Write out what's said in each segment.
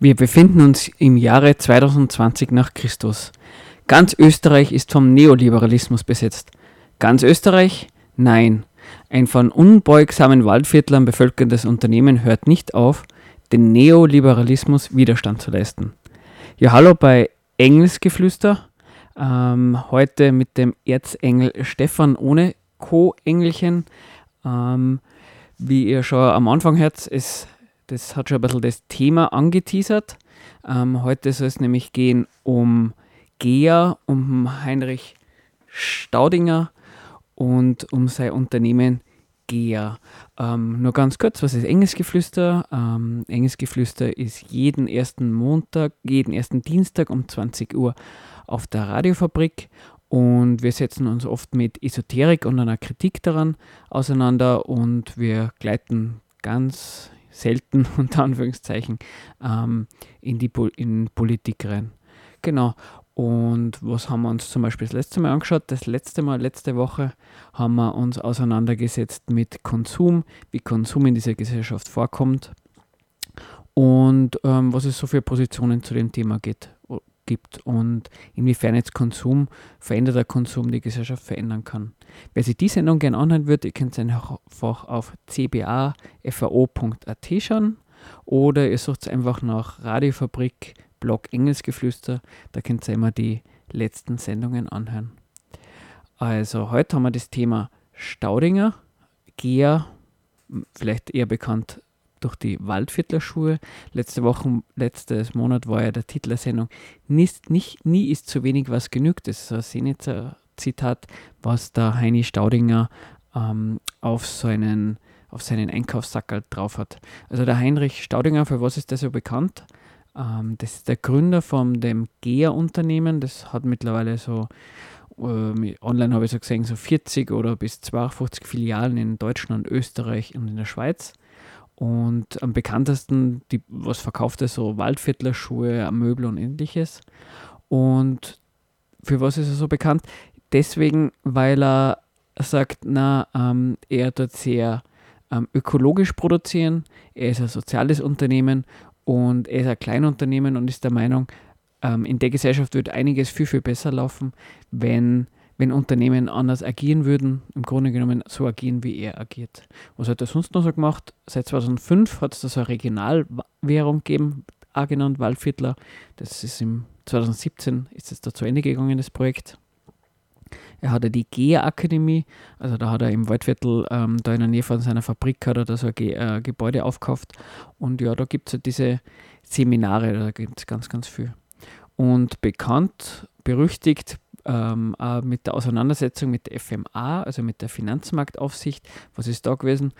Wir befinden uns im Jahre 2020 nach Christus. Ganz Österreich ist vom Neoliberalismus besetzt. Ganz Österreich? Nein. Ein von unbeugsamen Waldviertlern bevölkertes Unternehmen hört nicht auf, den Neoliberalismus Widerstand zu leisten. Ja, hallo bei Engelsgeflüster. Ähm, heute mit dem Erzengel Stefan ohne Co-Engelchen. Ähm, wie ihr schon am Anfang hört, ist, das hat schon ein bisschen das Thema angeteasert. Ähm, heute soll es nämlich gehen um Gea, um Heinrich Staudinger und um sein Unternehmen Gea. Ähm, nur ganz kurz, was ist Engelsgeflüster? Ähm, Engelsgeflüster ist jeden ersten Montag, jeden ersten Dienstag um 20 Uhr auf der Radiofabrik und wir setzen uns oft mit Esoterik und einer Kritik daran auseinander und wir gleiten ganz selten, unter Anführungszeichen, ähm, in die po in Politik rein. Genau. Und was haben wir uns zum Beispiel das letzte Mal angeschaut? Das letzte Mal, letzte Woche, haben wir uns auseinandergesetzt mit Konsum, wie Konsum in dieser Gesellschaft vorkommt und ähm, was es so für Positionen zu dem Thema geht, gibt und inwiefern jetzt Konsum, veränderter Konsum die Gesellschaft verändern kann. Wer sich die Sendung gerne anhören würde, ihr könnt es einfach auf cbafao.at schauen oder ihr sucht einfach nach Radiofabrik Blog Engelsgeflüster, da könnt ihr immer die letzten Sendungen anhören. Also heute haben wir das Thema Staudinger, Gea, vielleicht eher bekannt durch die Waldviertler-Schuhe. Letzte Woche, letztes Monat war ja der Titel der Sendung nicht, nicht, Nie ist zu wenig, was genügt. Das ist ein Senitzer Zitat, was der Heini Staudinger ähm, auf seinen auf seinen Einkaufssackerl drauf hat. Also der Heinrich Staudinger, für was ist der so bekannt? Ähm, das ist der Gründer von dem GEA-Unternehmen. Das hat mittlerweile so, äh, online habe ich so gesehen, so 40 oder bis 52 Filialen in Deutschland, Österreich und in der Schweiz. Und am bekanntesten, die, was verkauft er, so Waldviertler-Schuhe, Möbel und ähnliches. Und für was ist er so bekannt? Deswegen, weil er sagt, na, ähm, er tut sehr ähm, ökologisch produzieren, er ist ein soziales Unternehmen und er ist ein Kleinunternehmen und ist der Meinung, ähm, in der Gesellschaft wird einiges viel, viel besser laufen, wenn, wenn Unternehmen anders agieren würden, im Grunde genommen so agieren, wie er agiert. Was hat er sonst noch so gemacht? Seit 2005 hat es da so eine Regionalwährung gegeben, auch genannt Waldviertler. Das ist im 2017 ist es da zu Ende gegangen, das Projekt. Er hatte die GEA-Akademie, also da hat er im Waldviertel, ähm, da in der Nähe von seiner Fabrik, hat er da so ein Ge äh, Gebäude aufgekauft. Und ja, da gibt es halt diese Seminare, da gibt es ganz, ganz viel. Und bekannt, berüchtigt, ähm, auch mit der Auseinandersetzung mit der FMA, also mit der Finanzmarktaufsicht. Was ist da gewesen?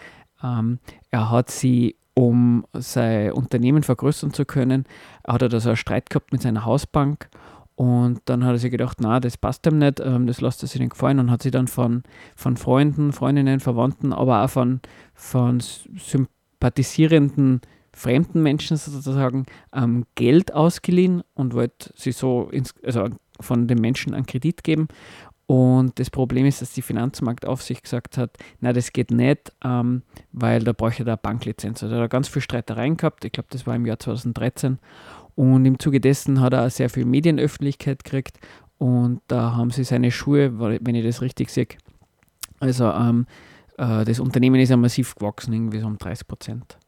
Ähm, er hat sie, um sein Unternehmen vergrößern zu können, hat er da so einen Streit gehabt mit seiner Hausbank und dann hat er sich gedacht, na, das passt ihm nicht, ähm, das lässt er sich nicht gefallen und hat sich dann von, von Freunden, Freundinnen, Verwandten, aber auch von, von sympathisierenden fremden Menschen sozusagen ähm, Geld ausgeliehen und wollte sie so ins, also von den Menschen einen Kredit geben. Und das Problem ist, dass die Finanzmarktaufsicht gesagt hat, na, das geht nicht, ähm, weil da bräuchte er eine Banklizenz. Also da hat ganz viel Streitereien gehabt. Ich glaube, das war im Jahr 2013. Und im Zuge dessen hat er auch sehr viel Medienöffentlichkeit gekriegt und da haben sie seine Schuhe, wenn ich das richtig sehe, also ähm, äh, das Unternehmen ist ja massiv gewachsen, irgendwie so um 30 Prozent.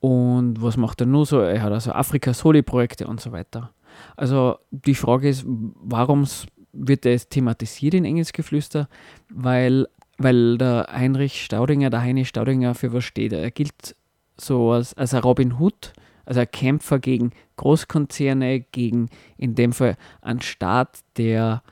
Und was macht er nur so? Er hat also Afrika-Soli-Projekte und so weiter. Also die Frage ist, warum wird das thematisiert in Engelsgeflüster? Weil, weil der Heinrich Staudinger, der Heini Staudinger für was steht. Er gilt so als, als ein Robin Hood also ein Kämpfer gegen Großkonzerne, gegen in dem Fall einen Staat, der,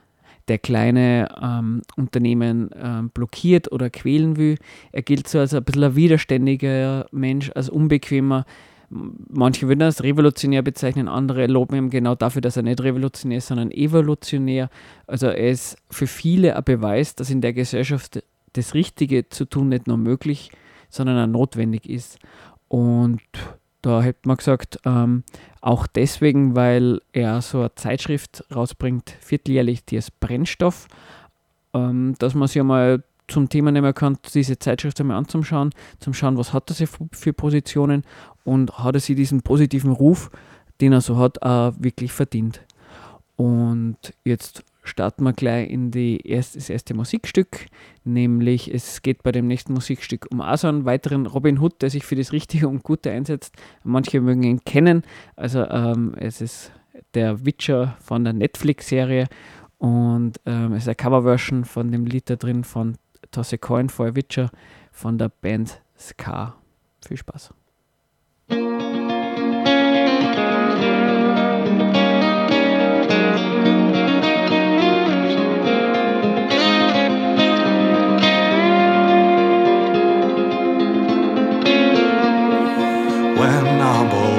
der kleine ähm, Unternehmen ähm, blockiert oder quälen will. Er gilt so als ein bisschen ein widerständiger Mensch, als unbequemer. Manche würden das revolutionär bezeichnen, andere loben ihm genau dafür, dass er nicht revolutionär ist, sondern evolutionär. Also er ist für viele ein Beweis, dass in der Gesellschaft das Richtige zu tun nicht nur möglich, sondern auch notwendig ist. Und da hätte man gesagt, ähm, auch deswegen, weil er so eine Zeitschrift rausbringt, vierteljährlich, die ist Brennstoff, ähm, dass man sich einmal zum Thema nehmen kann, diese Zeitschrift einmal anzuschauen, zum schauen, was hat er für Positionen und hat er sich diesen positiven Ruf, den er so hat, auch wirklich verdient. Und jetzt starten wir gleich in die erst, das erste Musikstück, nämlich es geht bei dem nächsten Musikstück um auch so einen weiteren Robin Hood, der sich für das Richtige und Gute einsetzt. Manche mögen ihn kennen, also ähm, es ist der Witcher von der Netflix-Serie und ähm, es ist eine Coverversion von dem Lied da drin von Toss a Coin a Witcher von der Band Ska. Viel Spaß. When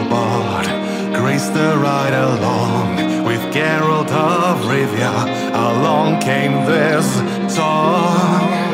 Bard graced the ride along with Geralt of Rivia, along came this song.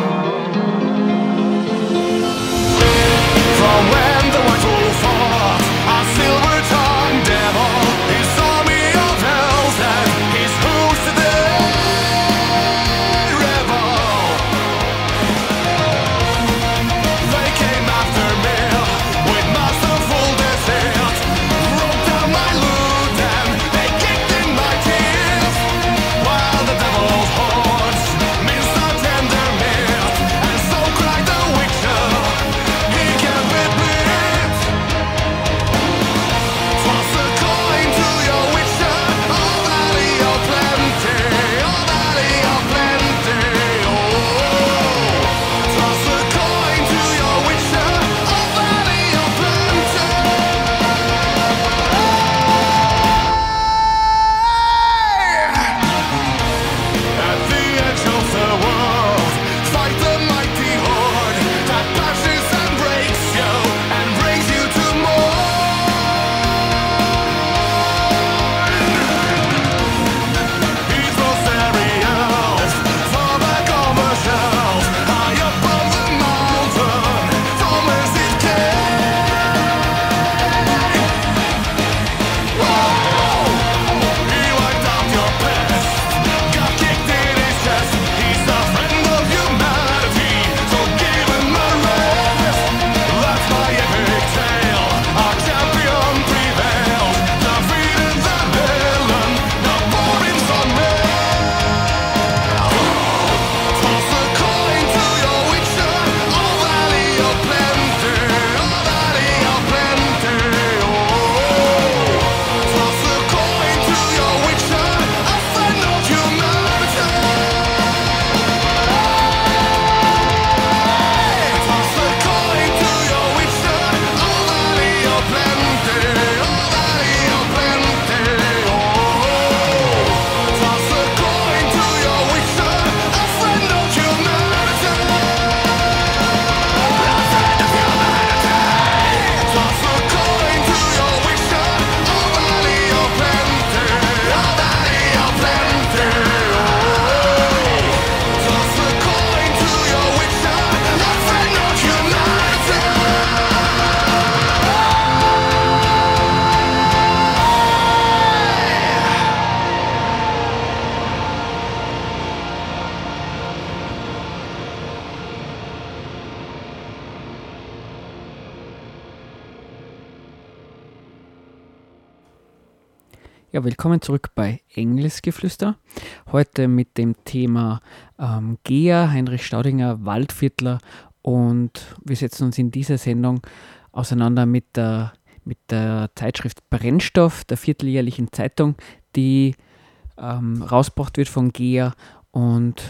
Ja, willkommen zurück bei Engelsgeflüster. Heute mit dem Thema ähm, Gea, Heinrich Staudinger, Waldviertler und wir setzen uns in dieser Sendung auseinander mit der, mit der Zeitschrift Brennstoff, der vierteljährlichen Zeitung, die ähm, rausgebracht wird von Gea und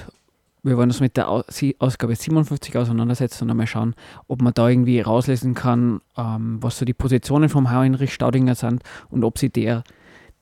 wir wollen uns mit der Ausgabe 57 auseinandersetzen und einmal schauen, ob man da irgendwie rauslesen kann, ähm, was so die Positionen vom Heinrich Staudinger sind und ob sie der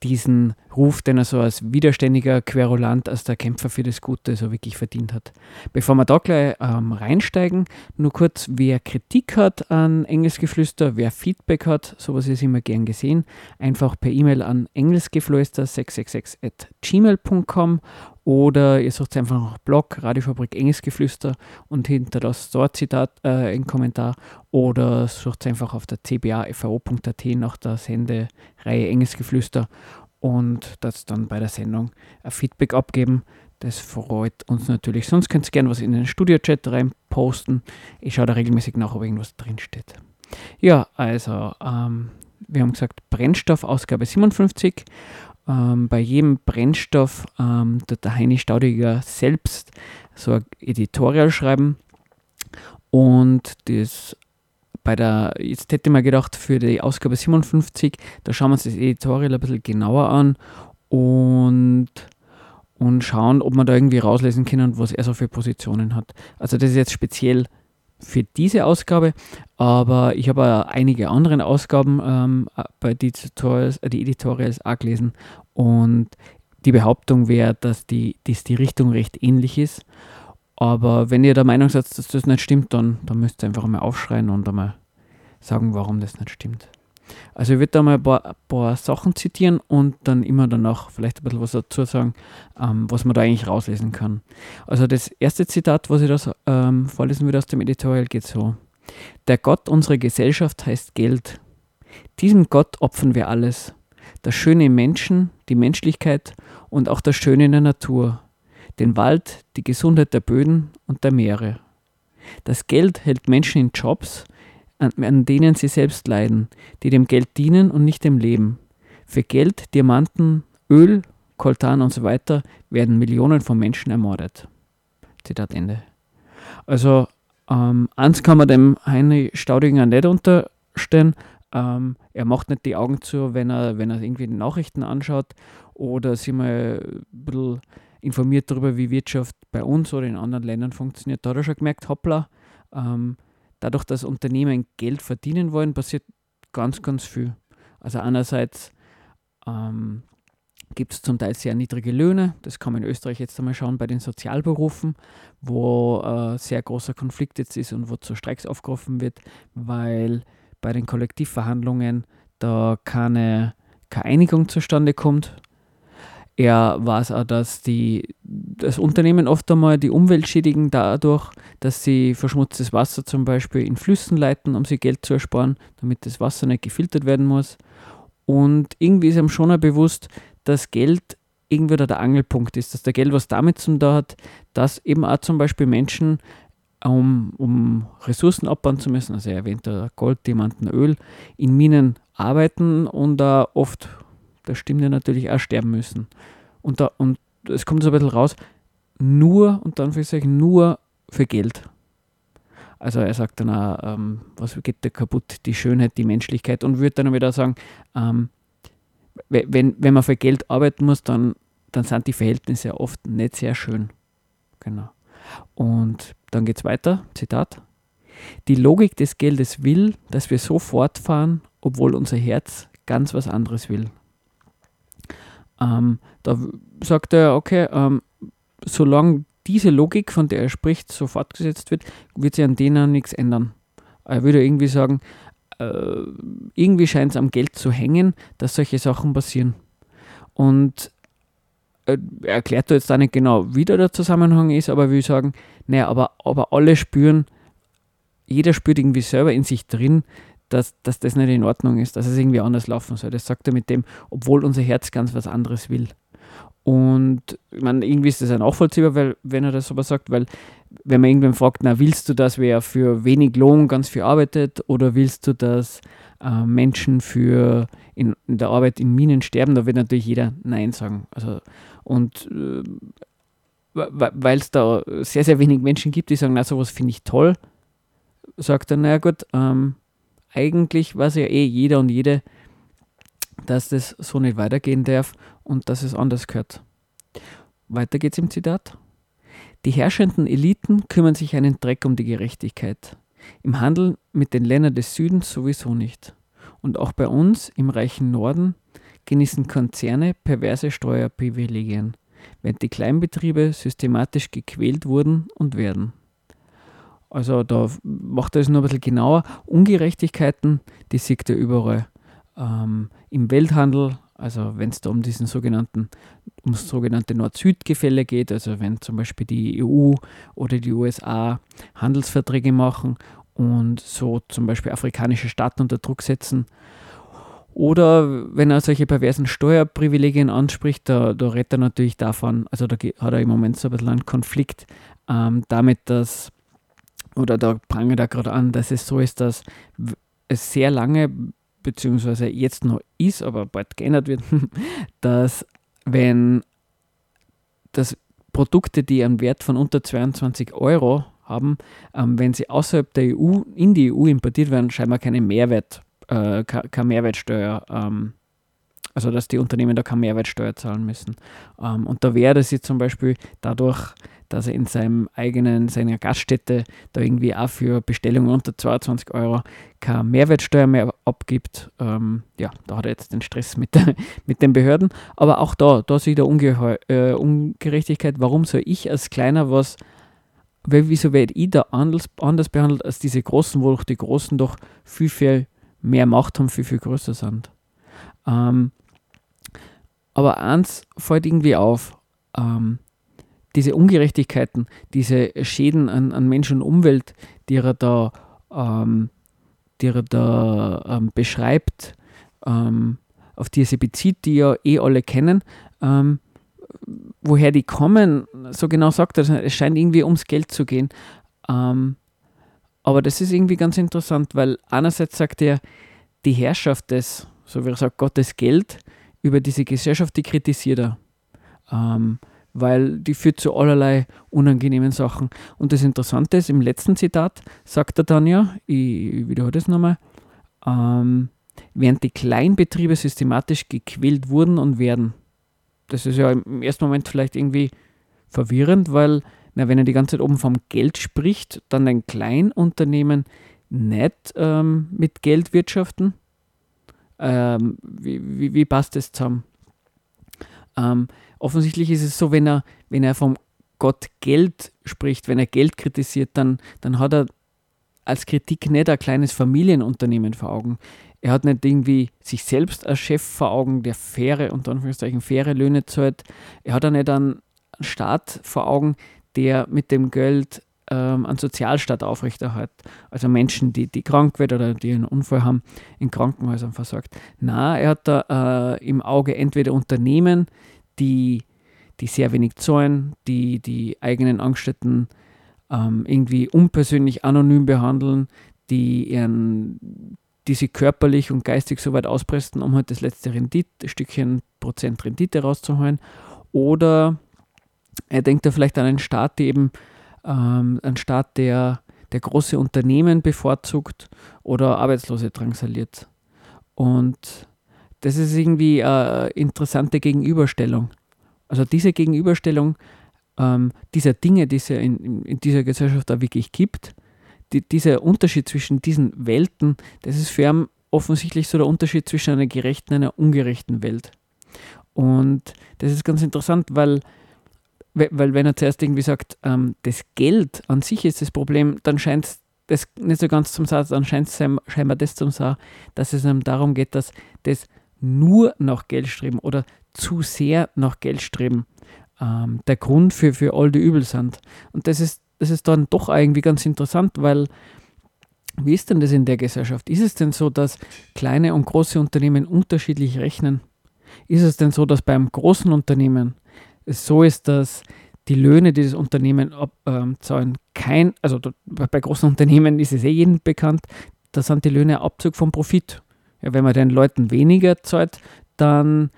diesen Ruf, den er so als widerständiger Querulant, als der Kämpfer für das Gute so wirklich verdient hat. Bevor wir da gleich ähm, reinsteigen, nur kurz, wer Kritik hat an Engelsgeflüster, wer Feedback hat, sowas ist immer gern gesehen, einfach per E-Mail an engelsgeflüster666 at gmail.com oder ihr sucht einfach nach Blog, Radiofabrik Engelsgeflüster und hinterlasst dort Zitat, äh, einen Kommentar oder sucht einfach auf der cbafvo.at nach der Sendereihe Engelsgeflüster und das dann bei der Sendung ein Feedback abgeben. Das freut uns natürlich. Sonst könnt ihr gerne was in den Studio-Chat rein. Ich schaue da regelmäßig nach, ob irgendwas drinsteht. Ja, also, ähm, wir haben gesagt, Brennstoff, Ausgabe 57. Ähm, bei jedem Brennstoff ähm, der Heini Staudiger selbst so ein Editorial schreiben. Und das bei der, jetzt hätte ich mir gedacht, für die Ausgabe 57, da schauen wir uns das Editorial ein bisschen genauer an und, und schauen, ob wir da irgendwie rauslesen können, was er so für Positionen hat. Also das ist jetzt speziell für diese Ausgabe, aber ich habe einige andere Ausgaben ähm, bei die Editorials, äh, die Editorials auch gelesen und die Behauptung wäre, dass die, dass die Richtung recht ähnlich ist. Aber wenn ihr der Meinung seid, dass das nicht stimmt, dann, dann müsst ihr einfach mal aufschreien und einmal sagen, warum das nicht stimmt. Also ich würde da mal ein paar, ein paar, Sachen zitieren und dann immer danach vielleicht ein bisschen was dazu sagen, ähm, was man da eigentlich rauslesen kann. Also das erste Zitat, was ich da ähm, vorlesen würde aus dem Editorial, geht so. Der Gott unserer Gesellschaft heißt Geld. Diesem Gott opfern wir alles. Das Schöne im Menschen, die Menschlichkeit und auch das Schöne in der Natur. Den Wald, die Gesundheit der Böden und der Meere. Das Geld hält Menschen in Jobs, an, an denen sie selbst leiden, die dem Geld dienen und nicht dem Leben. Für Geld, Diamanten, Öl, Koltan und so weiter werden Millionen von Menschen ermordet. Zitat Ende. Also, ähm, eins kann man dem Heinrich Staudinger nicht unterstellen. Ähm, er macht nicht die Augen zu, wenn er, wenn er irgendwie die Nachrichten anschaut oder sich mal ein bisschen informiert darüber, wie Wirtschaft bei uns oder in anderen Ländern funktioniert. Da hat er schon gemerkt, hoppla, ähm, dadurch, dass Unternehmen Geld verdienen wollen, passiert ganz, ganz viel. Also einerseits ähm, gibt es zum Teil sehr niedrige Löhne. Das kann man in Österreich jetzt einmal schauen bei den Sozialberufen, wo äh, sehr großer Konflikt jetzt ist und wo zu Streiks aufgerufen wird, weil bei den Kollektivverhandlungen da keine, keine Einigung zustande kommt. Er weiß auch, dass die, das Unternehmen oft einmal die Umwelt schädigen dadurch, dass sie verschmutztes Wasser zum Beispiel in Flüssen leiten, um sich Geld zu ersparen, damit das Wasser nicht gefiltert werden muss. Und irgendwie ist ihm schon bewusst, dass Geld irgendwie der Angelpunkt ist, dass der Geld was damit zu tun hat, dass eben auch zum Beispiel Menschen, um, um Ressourcen abbauen zu müssen, also er erwähnt Gold, Diamanten, Öl, in Minen arbeiten und da oft das stimmt ja natürlich auch sterben müssen. Und, da, und es kommt so ein bisschen raus, nur, und dann für sich nur für Geld. Also er sagt dann auch, ähm, was geht da kaputt? Die Schönheit, die Menschlichkeit und würde dann wieder sagen, ähm, wenn, wenn man für Geld arbeiten muss, dann, dann sind die Verhältnisse oft nicht sehr schön. Genau. Und dann geht es weiter, Zitat. Die Logik des Geldes will, dass wir so fortfahren, obwohl unser Herz ganz was anderes will. Ähm, da sagt er, okay, ähm, solange diese Logik, von der er spricht, so fortgesetzt wird, wird sich an denen nichts ändern. Er würde irgendwie sagen, irgendwie scheint es am Geld zu hängen, dass solche Sachen passieren. Und äh, er erklärt da jetzt auch nicht genau, wie da der Zusammenhang ist, aber will sagen, naja, aber, aber alle spüren, jeder spürt irgendwie selber in sich drin, dass, dass das nicht in Ordnung ist, dass es irgendwie anders laufen soll. Das sagt er mit dem, obwohl unser Herz ganz was anderes will. Und ich meine, irgendwie ist das ja nachvollziehbar, weil, wenn er das aber sagt, weil wenn man irgendwann fragt, na, willst du, dass wer für wenig Lohn ganz viel arbeitet? Oder willst du, dass äh, Menschen für in, in, der Arbeit in Minen sterben, da wird natürlich jeder Nein sagen. Also, und äh, weil es da sehr, sehr wenig Menschen gibt, die sagen, na, sowas finde ich toll, sagt er, naja gut, ähm, eigentlich weiß ja eh jeder und jede, dass das so nicht weitergehen darf und dass es anders gehört. Weiter geht's im Zitat. Die herrschenden Eliten kümmern sich einen Dreck um die Gerechtigkeit. Im Handel mit den Ländern des Südens sowieso nicht. Und auch bei uns im reichen Norden genießen Konzerne perverse Steuerprivilegien, während die Kleinbetriebe systematisch gequält wurden und werden. Also da macht er es noch ein bisschen genauer. Ungerechtigkeiten, die sieht er überall. Ähm, Im Welthandel, also wenn es da um diesen sogenannten, ums sogenannte Nord-Süd-Gefälle geht, also wenn zum Beispiel die EU oder die USA Handelsverträge machen und so zum Beispiel afrikanische Staaten unter Druck setzen Oder wenn er solche perversen Steuerprivilegien anspricht, da, da redet er natürlich davon, also da hat er im Moment so ein bisschen einen Konflikt ähm, damit, dass, oder da prangert er gerade an, dass es so ist, dass es sehr lange, beziehungsweise jetzt noch ist, aber bald geändert wird, dass wenn das Produkte, die einen Wert von unter 22 Euro haben, ähm, wenn sie außerhalb der EU in die EU importiert werden, scheinbar keine Mehrwert, äh, ke- keine Mehrwertsteuer, ähm, also dass die Unternehmen da keine Mehrwertsteuer zahlen müssen. Ähm, und da wäre jetzt zum Beispiel dadurch, dass er in seinem eigenen, seiner Gaststätte da irgendwie auch für Bestellungen unter 22 Euro keine Mehrwertsteuer mehr abgibt. Ähm, ja, da hat er jetzt den Stress mit, mit den Behörden. Aber auch da, da sehe ich Ungeheu äh, Ungerechtigkeit. Warum soll ich als Kleiner was, weil, wieso werde ich da anders, anders behandelt als diese Großen, wo doch die Großen doch viel, viel mehr Macht haben, viel, viel größer sind. Ähm, aber eins fällt irgendwie auf, ähm, diese Ungerechtigkeiten, diese Schäden an, an Mensch und Umwelt, die er da, ähm, die er da ähm, beschreibt, ähm, auf die er sich bezieht, die ja eh alle kennen, ähm, woher die kommen, so genau sagt er, es scheint irgendwie ums Geld zu gehen. Ähm, aber das ist irgendwie ganz interessant, weil einerseits sagt er, die Herrschaft des, so wie er sagt, Gottes Geld über diese Gesellschaft, die kritisiert er. Ähm, weil die führt zu allerlei unangenehmen Sachen. Und das Interessante ist, im letzten Zitat sagt er dann ja, ich, wiederhole das nochmal, ähm, während die Kleinbetriebe systematisch gequält wurden und werden. Das ist ja im ersten Moment vielleicht irgendwie verwirrend, weil, na, wenn er die ganze Zeit oben vom Geld spricht, dann ein Kleinunternehmen nicht ähm, mit Geld wirtschaften. Ähm, wie, wie, wie passt das zusammen? Ähm, offensichtlich ist es so, wenn er, wenn er vom Gott Geld spricht, wenn er Geld kritisiert, dann, dann hat er als Kritik nicht ein kleines Familienunternehmen vor Augen. Er hat nicht irgendwie sich selbst als Chef vor Augen, der faire, unter Anführungszeichen, faire Löhne zahlt. Er hat auch nicht einen Staat vor Augen, der mit dem Geld ähm, einen Sozialstaat aufrechterhält. Also Menschen, die, die krank werden oder die einen Unfall haben, in Krankenhäusern versorgt. Na, er hat da äh, im Auge entweder Unternehmen, die, die sehr wenig zahlen, die die eigenen Angestellten ähm, irgendwie unpersönlich anonym behandeln, die ihren, die sie körperlich und geistig so weit auspressen, um halt das letzte Rendite, Stückchen Prozent Rendite rauszuholen. Oder er denkt da vielleicht an einen Staat, der eben ähm, einen Staat, der, der große Unternehmen bevorzugt oder Arbeitslose drangsaliert. Und das ist irgendwie eine interessante Gegenüberstellung. Also diese Gegenüberstellung ähm, dieser Dinge, die es ja in, in, dieser Gesellschaft da wirklich gibt, die, dieser Unterschied zwischen diesen Welten, das ist für ihn offensichtlich so der Unterschied zwischen einer gerechten und einer ungerechten Welt. Und das ist ganz interessant, weil, weil wenn er zuerst irgendwie sagt, ähm, das Geld an sich ist das Problem, dann scheint es das nicht so ganz zum Satz, dann scheint es scheinbar das zum Sagen, dass es ihm darum geht, dass das nur nach Geld streben oder zu sehr nach Geld streben ähm, der Grund für, für all die Übel sind. Und das ist, das ist dann doch irgendwie ganz interessant, weil wie ist denn das in der Gesellschaft? Ist es denn so, dass kleine und große Unternehmen unterschiedlich rechnen? Ist es denn so, dass beim großen Unternehmen es so ist, dass die Löhne, die das Unternehmen ab, ähm, zahlen, kein, also bei großen Unternehmen ist es eh jedem bekannt, da sind die Löhne Abzug vom Profit. Ja, wenn man den Leuten weniger zahlt, dann,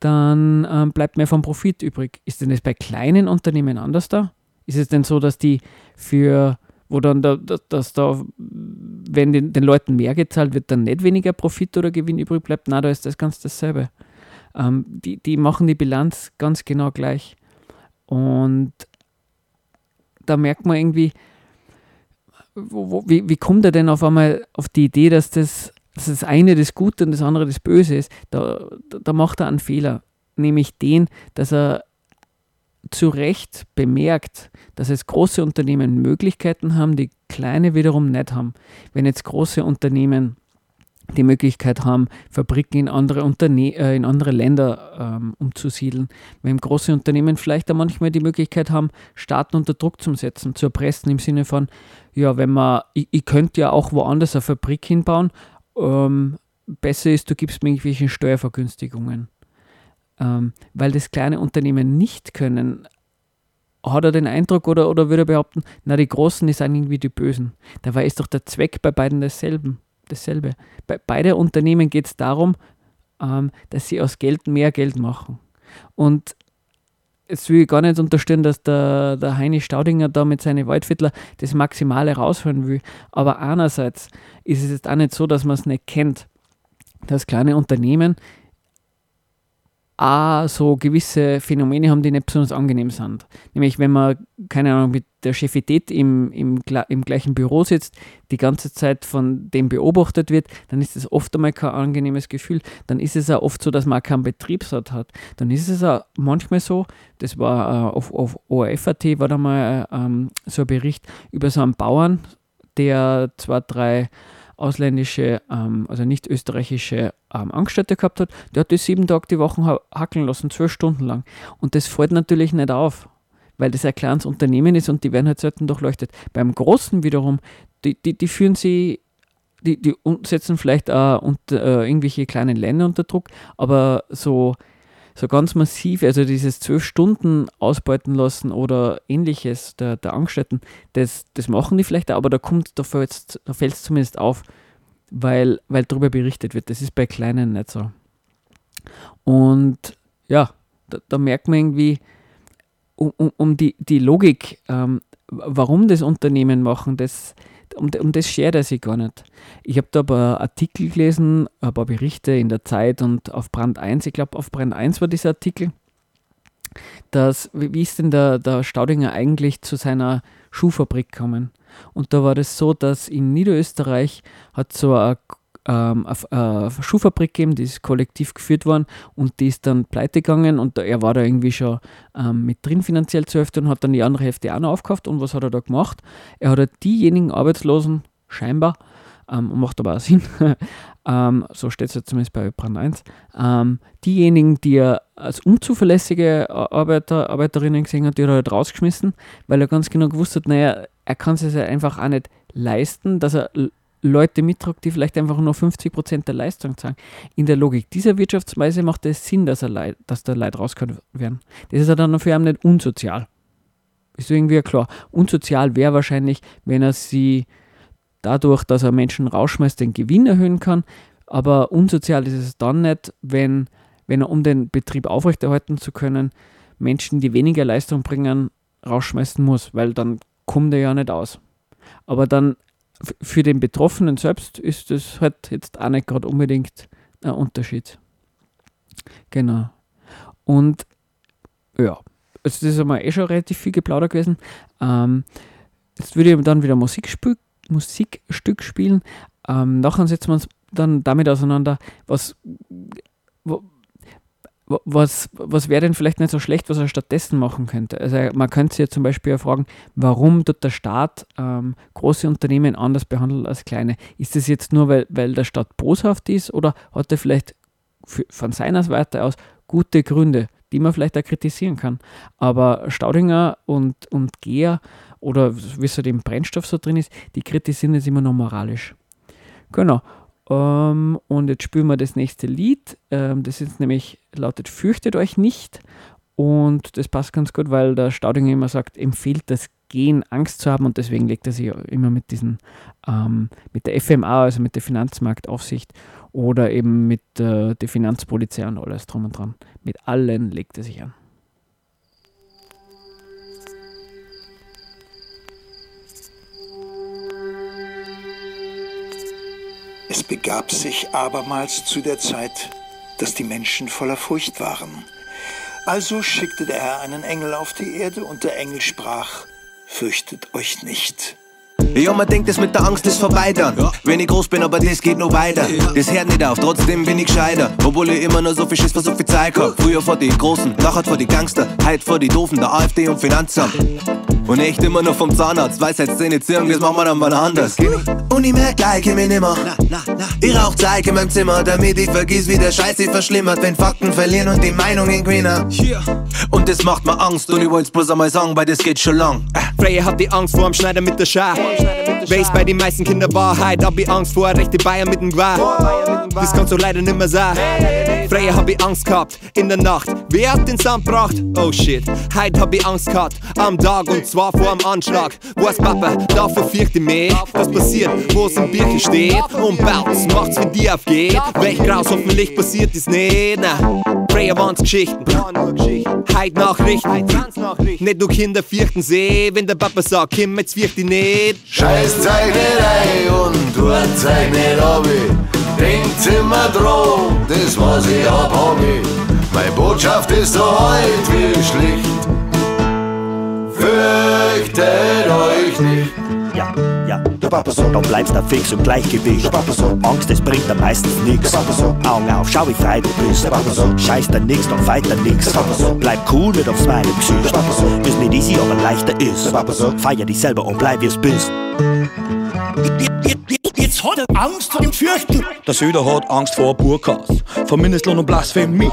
dann ähm, bleibt mehr vom Profit übrig. Ist denn das bei kleinen Unternehmen anders da? Ist es denn so, dass die für, wo dann da, da, dass da, wenn den, den Leuten mehr gezahlt wird, dann nicht weniger Profit oder Gewinn übrig bleibt? Na, da ist das ganz dasselbe. Ähm, die, die machen die Bilanz ganz genau gleich. Und da merkt man irgendwie, wo, wo, wie, wie kommt er denn auf einmal auf die Idee, dass das, dass das eine das Gute und das andere das Böse ist? Da, da, macht er einen Fehler, nämlich den, dass er zu Recht bemerkt, dass es große Unternehmen Möglichkeiten haben, die kleine wiederum nicht haben. Wenn jetzt große Unternehmen die Möglichkeit haben, Fabriken in andere, Unterne äh, in andere Länder ähm, umzusiedeln. Wenn große Unternehmen vielleicht auch manchmal die Möglichkeit haben, Staaten unter Druck zu setzen, zu erpressen im Sinne von, ja, wenn man, ich, ich könnte ja auch woanders eine Fabrik hinbauen, ähm, besser ist, du gibst mir irgendwelche Steuervergünstigungen. Ähm, weil das kleine Unternehmen nicht können, hat er den Eindruck oder, oder würde er behaupten, na, die Großen, die sind irgendwie die Bösen. Dabei ist doch der Zweck bei beiden dasselbe. dasselbe. Bei beide Unternehmen geht es darum, ähm, dass sie aus Geld mehr Geld machen. Und jetzt will ich gar nicht unterstellen, dass der, der Heini Staudinger da mit seinen Waldviertler das Maximale rausholen will. Aber einerseits ist es jetzt auch nicht so, dass man es nicht kennt, dass kleine Unternehmen auch so gewisse Phänomene haben, die nicht besonders angenehm sind. Nämlich, wenn man, keine Ahnung, mit der Chefität im, im, im gleichen Büro sitzt, die ganze Zeit von dem beobachtet wird, dann ist das oft einmal kein angenehmes Gefühl. Dann ist es auch oft so, dass man auch keinen Betriebsrat hat. Dann ist es auch manchmal so, das war äh, auf, auf ORF.at, war da mal äh, ähm, so ein Bericht über so einen Bauern, der zwei, drei ausländische, ähm, also nicht österreichische ähm, Angestellte gehabt hat, der hat das sieben Tage die Woche ha hackeln lassen, zwölf Stunden lang. Und das fällt natürlich nicht auf, weil das ein kleines Unternehmen ist und die werden halt selten durchleuchtet. Beim Großen wiederum, die, die, die führen sie, die, die setzen vielleicht auch unter, äh, irgendwelche kleinen Länder unter Druck, aber so, so ganz massiv, also dieses zwölf Stunden ausbeuten lassen oder ähnliches der, der Angestellten, das, das machen die vielleicht aber da kommt, da fällt es da fällt's zumindest auf, weil, weil darüber berichtet wird. Das ist bei Kleinen nicht so. Und ja, da, da merkt man irgendwie, um, um, um die, die Logik, ähm, warum das Unternehmen machen, das, um, um das schert er sich gar nicht. Ich habe da ein paar Artikel gelesen, ein paar Berichte in der Zeit und auf Brand 1, ich glaube auf Brand 1 war dieser Artikel, dass, wie ist denn der, der Staudinger eigentlich zu seiner Schuhfabrik gekommen? Und da war das so, dass in Niederösterreich hat so eine, ähm, eine, eine Schuhfabrik gegeben, die ist kollektiv geführt worden und die ist dann pleite gegangen und er war da irgendwie schon ähm, mit drin finanziell zur Hälfte und hat dann die andere Hälfte auch noch aufgekauft. Und was hat er da gemacht? Er hat halt diejenigen Arbeitslosen, scheinbar, ähm, macht aber auch Sinn, ähm, so steht es ja zumindest bei Brand 1, ähm, diejenigen, die er als unzuverlässige Arbeiter, Arbeiterinnen gesehen hat, die hat er halt rausgeschmissen, weil er ganz genau gewusst hat, naja, er kann es ja einfach auch nicht leisten, dass er Leute mittragt, die vielleicht einfach nur 50% der Leistung zahlen. In der Logik dieser Wirtschaftsweise macht es Sinn, dass, er Leid, dass da Leute rausgeholt werden. Das ist ja dann für ihn nicht unsozial. Ist irgendwie klar. Unsozial wäre wahrscheinlich, wenn er sie dadurch, dass er Menschen rausschmeißt, den Gewinn erhöhen kann. Aber unsozial ist es dann nicht, wenn, wenn er, um den Betrieb aufrechterhalten zu können, Menschen, die weniger Leistung bringen, rausschmeißen muss, weil dann kommt er ja nicht aus. Aber dann für den Betroffenen selbst ist das halt jetzt auch nicht gerade unbedingt ein Unterschied. Genau. Und ja, also das ist einmal eh schon relativ viel geplaudert gewesen. Ähm, jetzt würde ich dann wieder Musik spiel Musikstück spielen. Ähm, nachher setzen wir uns dann damit auseinander, was, was, was wäre denn vielleicht nicht so schlecht, was er stattdessen machen könnte. Also man könnte sich ja zum Beispiel fragen, warum tut der Staat ähm, große Unternehmen anders behandelt als kleine? Ist das jetzt nur, weil, weil der Staat boshaft ist oder hat er vielleicht für, von seiner Seite aus gute Gründe, die man vielleicht auch kritisieren kann? Aber Staudinger und, und Geher oder wie es halt im Brennstoff so drin ist, die kritisieren das immer noch moralisch. Genau. Ähm, und jetzt spielen wir das nächste Lied. Ähm, das ist nämlich, lautet Fürchtet euch nicht. Und das passt ganz gut, weil der Staudinger immer sagt, empfiehlt das Gehen, Angst zu haben und deswegen legt er sich immer mit diesen, ähm, mit der FMA, also mit der Finanzmarktaufsicht oder eben mit äh, der Finanzpolizei und alles drum und dran. Mit allen legt er sich an. Es begab sich abermals zu der Zeit, dass die Menschen voller Furcht waren. Also schickte der Herr einen Engel auf die Erde und der Engel sprach, fürchtet euch nicht. Ja, man denkt, das mit der Angst ist vorbei dann. Wenn ich groß bin, aber das geht noch weiter. Das hört nicht auf, trotzdem bin ich gescheiter. Obwohl ich immer nur so viel Schiss für so viel Zeit hab. Früher vor die Großen, nachher vor die Gangster. Heute vor die Doofen, der AfD und Finanzamt. Und echt immer nur vom Zahnarzt. Weiß jetzt Zähne ziehen, das machen wir dann mal anders. Und ich merk gleich, ich mich nimmer. Ich rauch Zeug in meinem Zimmer, damit ich vergiss, wie der Scheiß sich verschlimmert. Wenn Fakten verlieren und die Meinungen gewinnen. Und das macht mir Angst und ich wollt's bloß einmal sagen, weil das geht schon lang. Äh. Freie hat die Angst vor dem Schneider mit der Schar. Weiß bei den meisten Kindern Wahrheit, hab ich Angst vor rechte Bayern mit dem Gewehr. Das kannst du leider nimmer sein. Früher hab ich Angst gehabt, in der Nacht. Wer hat den Sound gebracht? Oh shit. Heute hab ich Angst gehabt, am Tag und zwar vor dem Anschlag. Weiß Papa, dafür fürchte ich mich. Was passiert, wo's im Birke steht? Und Bounce macht's, wenn die aufgeht. Welch Graus, hoffentlich passiert es nicht. Na, Früher waren's Geschichten. Heute Nachrichten. Nicht nur Kinder fürchten sie, wenn der Papa sagt, Kim, jetzt fürcht ich nicht. Scheiß Zeichnerei und tut zeig nicht ab. Denkt immer dran, das was ich hab, hab ich. Meine Botschaft ist so heute wie schlicht. Fürchtet euch nicht. Ja, ja, der Papa so. Dann bleibst du fix im Gleichgewicht. Der Papa so. Angst, das bringt dann meistens nix. Der Papa so. Augen auf, schau wie frei du bist. Der Papa so. Scheiß dann nix, dann feit dann nix. Der Papa so. Bleib cool mit aufs meine Gesicht. Der Papa so. Ist nicht easy, aber leichter ist. Der Papa so. Feier dich selber und bleib wie's bist. Jetzt hat er Angst vor dem Fürchten. Der Söder hat Angst vor Burkas, vor Mindestlohn und Blasphemie.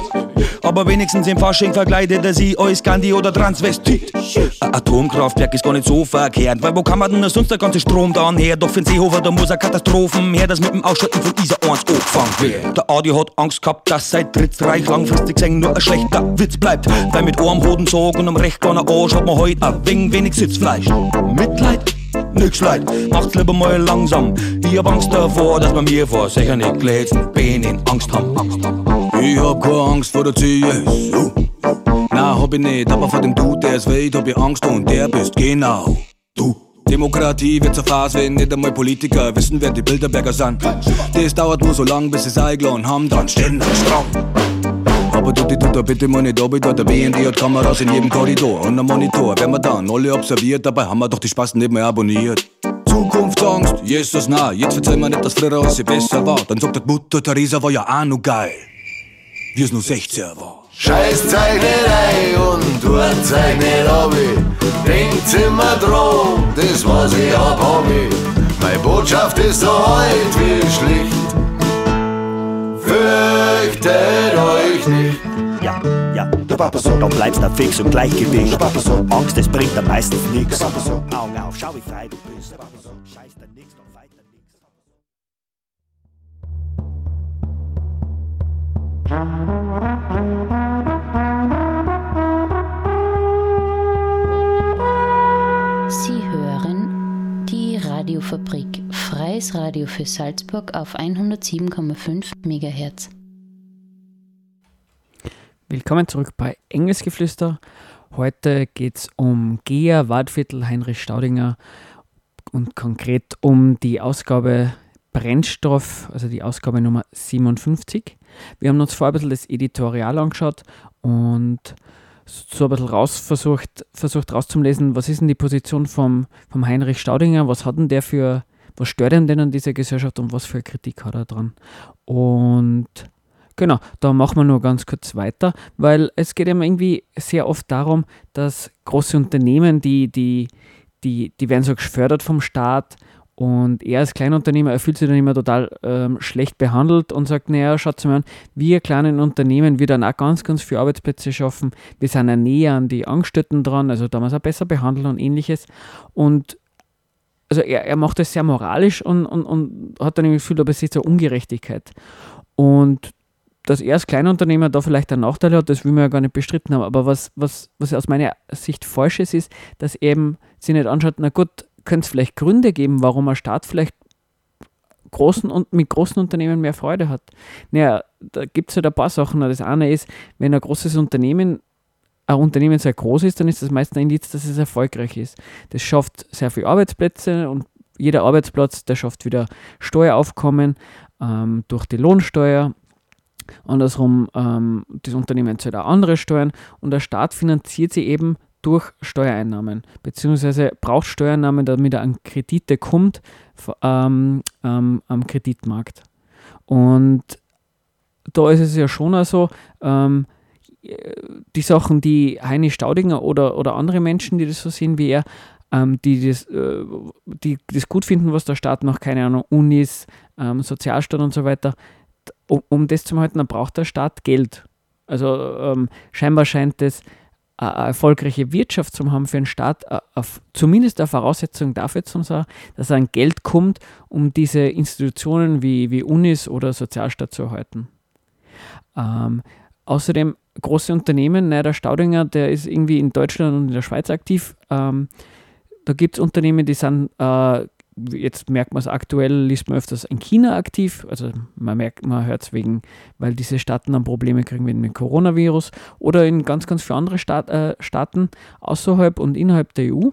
Aber wenigstens im Fasching verkleidet er sie als Gandhi oder Transvestit. Ein Atomkraftwerk ist gar nicht so verkehrt, weil wo kann man denn sonst der ganze Strom dann her? Doch für den Seehofer, da muss eine Katastrophen her, dass mit dem Ausschalten von ISA 1 angefangen wird. Der Adi hat Angst gehabt, dass sein Drittreich langfristig gesehen nur ein schlechter Witz bleibt. Weil mit einem Hodensog und einem recht kleinen Arsch hat man heute ein wenig wenig Sitzfleisch. Mitleid? Nix leid, macht's lieber mal langsam. Ich hab Angst davor, dass man mir vor sicher nicht glätzen Beinen Angst haben. Ich hab keine Angst vor der CSU. Na, hab ich nicht, aber vor dem Dude, der ist weit, hab ich Angst und der bist genau du. Demokratie wird Phase, wenn nicht einmal Politiker wissen, wer die Bilderberger sind. Das dauert nur so lang, bis sie eingeladen haben, dann stehen sie stramm. Aber du, die tut da bitte nicht ab, da der BND hat Kameras in jedem Korridor und am Monitor. Werden wir dann alle observiert, dabei haben wir doch die Spasten nicht mehr abonniert. Zukunftsangst, Jesus nah, jetzt verzeih mir nicht, dass früher alles besser war. Dann sagt die Mutter Theresa war ja auch noch geil, wie es nur 16 war. Scheiß Zeichnerei und tut zeig nicht ab. Denkt immer dran, das was ich hab, ich. Meine Botschaft ist so heute wie schlicht. Fürchtet euch nicht. Ja, ja, der Papa so. Dann bleibst du fix im Gleichgewicht. Der Papa so. Angst, das bringt dann meistens nix. Der Papa so. Augen auf, schau wie frei du bist. Der Papa so. Scheiß dann nix, feit dann nix. Sie hören die Radiofabrik, freies Radio für Salzburg auf 107,5 MHz. Willkommen zurück bei Engelsgeflüster. Heute geht es um Gea, Wadviertel, Heinrich Staudinger und konkret um die Ausgabe Brennstoff, also die Ausgabe Nummer 57. Wir haben uns vorher ein bisschen das Editorial angeschaut und so ein bisschen raus versucht, versucht rauszulesen, was ist denn die Position vom, vom Heinrich Staudinger, was hat denn der für, was stört ihn denn an dieser Gesellschaft und was für Kritik hat er dran. Und Genau, da machen wir nur ganz kurz weiter, weil es geht immer irgendwie sehr oft darum, dass große Unternehmen, die, die, die, die werden so gefördert vom Staat und er als Kleinunternehmer, er fühlt sich dann immer total ähm, schlecht behandelt und sagt, naja, schaut mal an, wir kleinen Unternehmen, wir dann auch ganz, ganz viele Arbeitsplätze schaffen, wir sind ja näher an die Angestellten dran, also da muss er besser behandeln und ähnliches und also er, er macht das sehr moralisch und, und, und hat dann irgendwie das Gefühl, da besteht so Ungerechtigkeit. Und dass er als Kleinunternehmer da vielleicht einen Nachteil hat, das will man ja gar nicht bestritten haben. Aber was, was, was aus meiner Sicht falsch ist, ist, dass eben sie nicht anschaut, na gut, könnte es vielleicht Gründe geben, warum ein Staat vielleicht großen und mit großen Unternehmen mehr Freude hat. Naja, da gibt es halt ein paar Sachen. Das eine ist, wenn ein großes Unternehmen ein Unternehmen sehr groß ist, dann ist das meist ein Indiz, dass es erfolgreich ist. Das schafft sehr viele Arbeitsplätze und jeder Arbeitsplatz, der schafft wieder Steueraufkommen ähm, durch die Lohnsteuer. Andersrum, ähm, das Unternehmen zahlt auch andere Steuern und der Staat finanziert sie eben durch Steuereinnahmen, beziehungsweise braucht Steuereinnahmen, damit er an Kredite kommt ähm, ähm, am Kreditmarkt. Und da ist es ja schon auch so, ähm, die Sachen, die Heini Staudinger oder, oder andere Menschen, die das so sehen wie er, ähm, die, das, äh, die das gut finden, was der Staat noch, keine Ahnung, Unis, ähm, Sozialstaat und so weiter, um, um das zu halten, dann braucht der Staat Geld. Also ähm, scheinbar scheint es eine erfolgreiche Wirtschaft zu haben für einen Staat, äh, auf, zumindest eine Voraussetzung dafür zu sein, dass ein Geld kommt, um diese Institutionen wie, wie Unis oder Sozialstaat zu erhalten. Ähm, außerdem große Unternehmen, ne, der Staudinger, der ist irgendwie in Deutschland und in der Schweiz aktiv. Ähm, da gibt es Unternehmen, die sind, äh, jetzt merkt man es aktuell, liest man öfters in China aktiv. Also man merkt, man hört es wegen, weil diese Staaten dann Probleme kriegen mit dem Coronavirus oder in ganz, ganz viele andere Staat, äh, Staaten außerhalb und innerhalb der EU.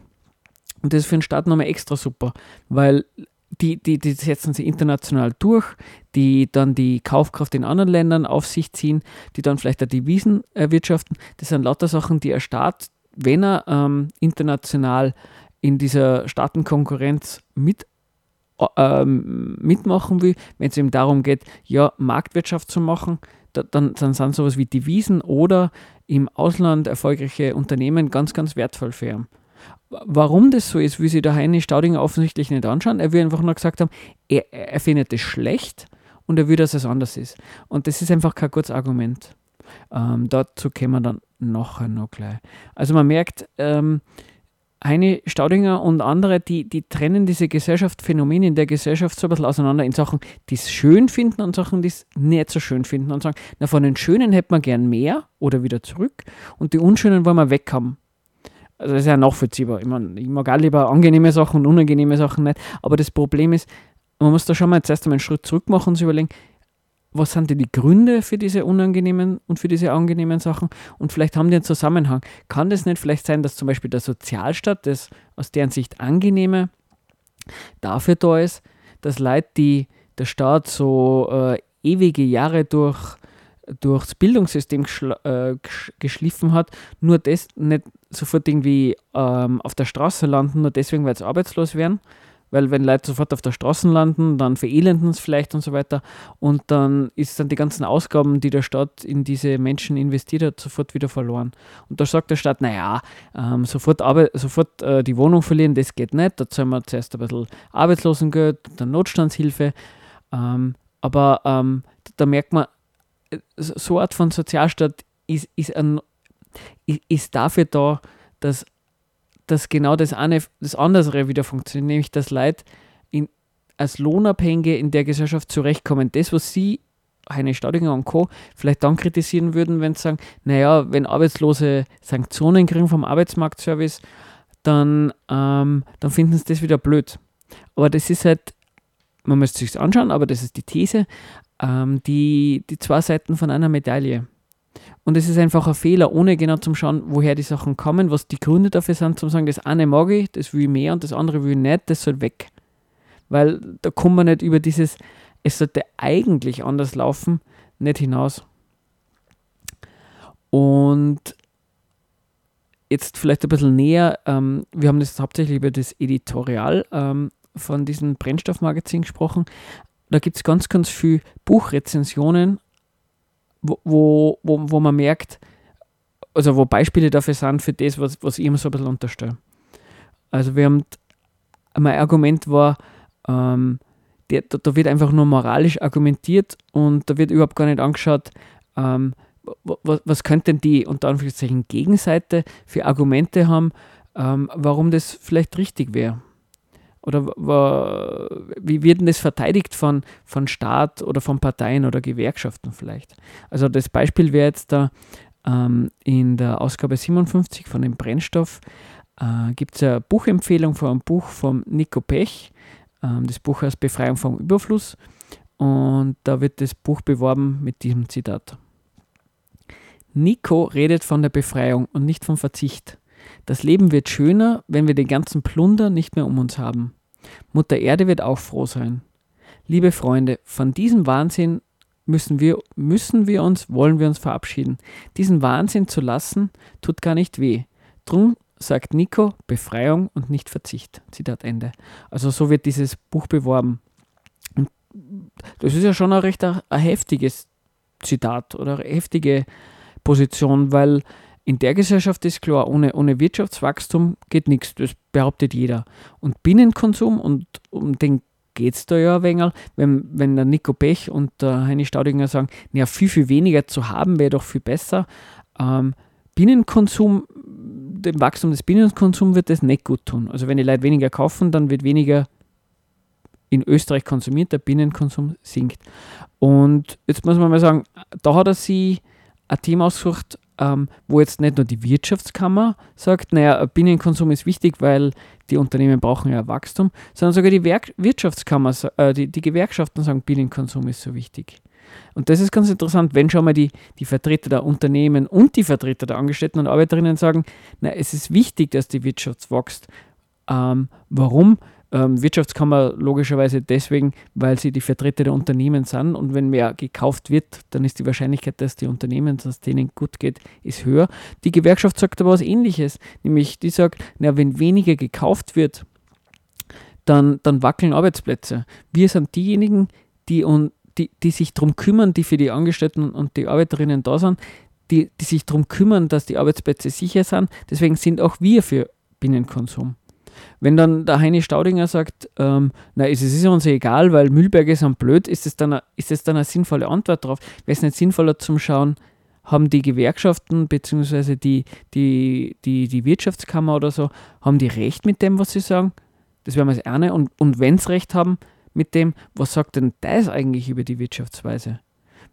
Und das ist für den Staat nochmal extra super, weil die, die, die setzen sie international durch, die dann die Kaufkraft in anderen Ländern auf sich ziehen, die dann vielleicht auch Devisen erwirtschaften. Das sind lauter Sachen, die ein Staat, wenn er ähm, international in dieser Staatenkonkurrenz mit, äh, ähm, mitmachen will, wenn es ihm darum geht, ja, Marktwirtschaft zu machen, da, dann, dann sind sowas wie Devisen oder im Ausland erfolgreiche Unternehmen ganz, ganz wertvoll für ihn. Warum das so ist, will sich der Heini Staudinger offensichtlich nicht anschauen. Er will einfach nur gesagt haben, er, er findet es schlecht und er will, dass es anders ist. Und das ist einfach kein gutes Argument. Ähm, dazu kommen wir dann nachher noch gleich. Also man merkt, ähm, Heini Staudinger und andere, die, die trennen diese Gesellschaftsphänomene in der Gesellschaft so ein bisschen auseinander in Sachen, die es schön finden und Sachen, die es nicht so schön finden und sagen, na, von den Schönen hätte man gern mehr oder wieder zurück und die Unschönen wollen wir weg haben. Also das ist ja nachvollziehbar. Ich, mein, ich mag auch lieber angenehme Sachen und unangenehme Sachen nicht. Aber das Problem ist, man muss da schon mal zuerst einmal einen Schritt zurück machen und sich überlegen, was sind denn die Gründe für diese unangenehmen und für diese angenehmen Sachen? Und vielleicht haben die einen Zusammenhang. Kann das nicht vielleicht sein, dass zum Beispiel der Sozialstaat, das aus deren Sicht angenehme, dafür da ist, dass Leute, die der Staat so äh, ewige Jahre durch durchs Bildungssystem äh, geschliffen hat, nur das nicht sofort irgendwie ähm, auf der Straße landen, nur deswegen, weil sie arbeitslos werden. Weil wenn Leute sofort auf der Straße landen, dann verelenden es vielleicht und so weiter. Und dann ist dann die ganzen Ausgaben, die der Staat in diese Menschen investiert hat, sofort wieder verloren. Und da sagt der Staat, naja, ähm, sofort, sofort äh, die Wohnung verlieren, das geht nicht. Da zahlen wir zuerst ein bisschen Arbeitslosengeld, dann Notstandshilfe. Ähm, aber ähm, da merkt man, so Art von Sozialstaat ist, ist, ein, ist dafür da, dass, dass genau das, eine, das andere wieder funktioniert, nämlich dass Leute in, als Lohnabhängige in der Gesellschaft zurechtkommen. Das, was sie, Heine Staudinger und Co., vielleicht dann kritisieren würden, wenn sie sagen, naja, wenn Arbeitslose Sanktionen kriegen vom Arbeitsmarktservice, dann, ähm, dann finden sie das wieder blöd. Aber das ist halt, man müsste sich anschauen, aber das ist die These, ähm, die, die zwei Seiten von einer Medaille. Und es ist einfach ein Fehler, ohne genau zu schauen, woher die Sachen kommen, was die Gründe dafür sind, zu sagen, das eine mag ich, das will ich mehr und das andere will ich nicht, das soll weg. Weil da kommt man nicht über dieses, es sollte eigentlich anders laufen, nicht hinaus. Und jetzt vielleicht ein bisschen näher, ähm, wir haben das hauptsächlich über das Editorial ähm, von diesem Brennstoffmagazin gesprochen, da gibt es ganz, ganz viele Buchrezensionen, wo, wo, wo, wo man merkt, also wo Beispiele dafür sind, für das, was, was ich immer so ein bisschen unterstelle. Also wir haben, mein Argument war, ähm, der, da, da, wird einfach nur moralisch argumentiert und da wird überhaupt gar nicht angeschaut, ähm, was, was könnten die unter Anführungszeichen Gegenseite für Argumente haben, ähm, warum das vielleicht richtig wäre. Oder wie wird denn das verteidigt von, von Staat oder von Parteien oder Gewerkschaften vielleicht? Also das Beispiel wäre jetzt da ähm, in der Ausgabe 57 von dem Brennstoff äh, gibt es eine Buchempfehlung von einem Buch von Nico Pech. Ähm, das Buch heißt Befreiung vom Überfluss. Und da wird das Buch beworben mit diesem Zitat. Nico redet von der Befreiung und nicht vom Verzicht. Das Leben wird schöner, wenn wir den ganzen Plunder nicht mehr um uns haben. Mutter Erde wird auch froh sein. Liebe Freunde, von diesem Wahnsinn müssen wir, müssen wir uns, wollen wir uns verabschieden. Diesen Wahnsinn zu lassen, tut gar nicht weh. Drum sagt Nico Befreiung und nicht Verzicht. Zitat Ende. Also so wird dieses Buch beworben. Und das ist ja schon ein recht ein, heftiges Zitat oder eine heftige Position, weil in der Gesellschaft ist klar, ohne, ohne Wirtschaftswachstum geht nichts. Das behauptet jeder. Und Binnenkonsum, und um den geht es da ja ein wenig, wenn, wenn der Nico Pech und der Heini Staudinger sagen, ja, viel, viel weniger zu haben wäre doch viel besser, ähm, Binnenkonsum, dem Wachstum des Binnenkonsums wird das nicht gut tun. Also wenn die Leute weniger kaufen, dann wird weniger in Österreich konsumiert, der Binnenkonsum sinkt. Und jetzt muss man mal sagen, da hat er sich ein Thema ausgesucht, ähm, wo jetzt nicht nur die Wirtschaftskammer sagt, naja, Binnenkonsum ist wichtig, weil die Unternehmen brauchen ja Wachstum, sondern sogar die Werk Wirtschaftskammer, äh, die, die Gewerkschaften sagen, Binnenkonsum ist so wichtig. Und das ist ganz interessant, wenn schon mal die, die Vertreter der Unternehmen und die Vertreter der Angestellten und Arbeiterinnen sagen, na, es ist wichtig, dass die Wirtschaft wächst. Ähm, warum? Ähm, Wirtschaftskammer logischerweise deswegen, weil sie die Vertreter der Unternehmen sind und wenn mehr gekauft wird, dann ist die Wahrscheinlichkeit, dass die Unternehmen, dass es denen gut geht, ist höher. Die Gewerkschaft sagt aber was ähnliches, nämlich die sagt, na, wenn weniger gekauft wird, dann, dann wackeln Arbeitsplätze. Wir sind diejenigen, die, un, die, die sich darum kümmern, die für die Angestellten und die Arbeiterinnen da sind, die, die sich darum kümmern, dass die Arbeitsplätze sicher sind. Deswegen sind auch wir für Binnenkonsum. Wenn dann der Heini Staudinger sagt, ähm, na, es ist uns egal, weil Müllberge sind blöd, ist das dann, eine, ist das dann eine sinnvolle Antwort darauf? Wäre es nicht sinnvoller zum Schauen, haben die Gewerkschaften bzw. Die, die, die, die Wirtschaftskammer oder so, haben die recht mit dem, was sie sagen? Das wäre mal das eine. Und, und wenn sie recht haben mit dem, was sagt denn das eigentlich über die Wirtschaftsweise?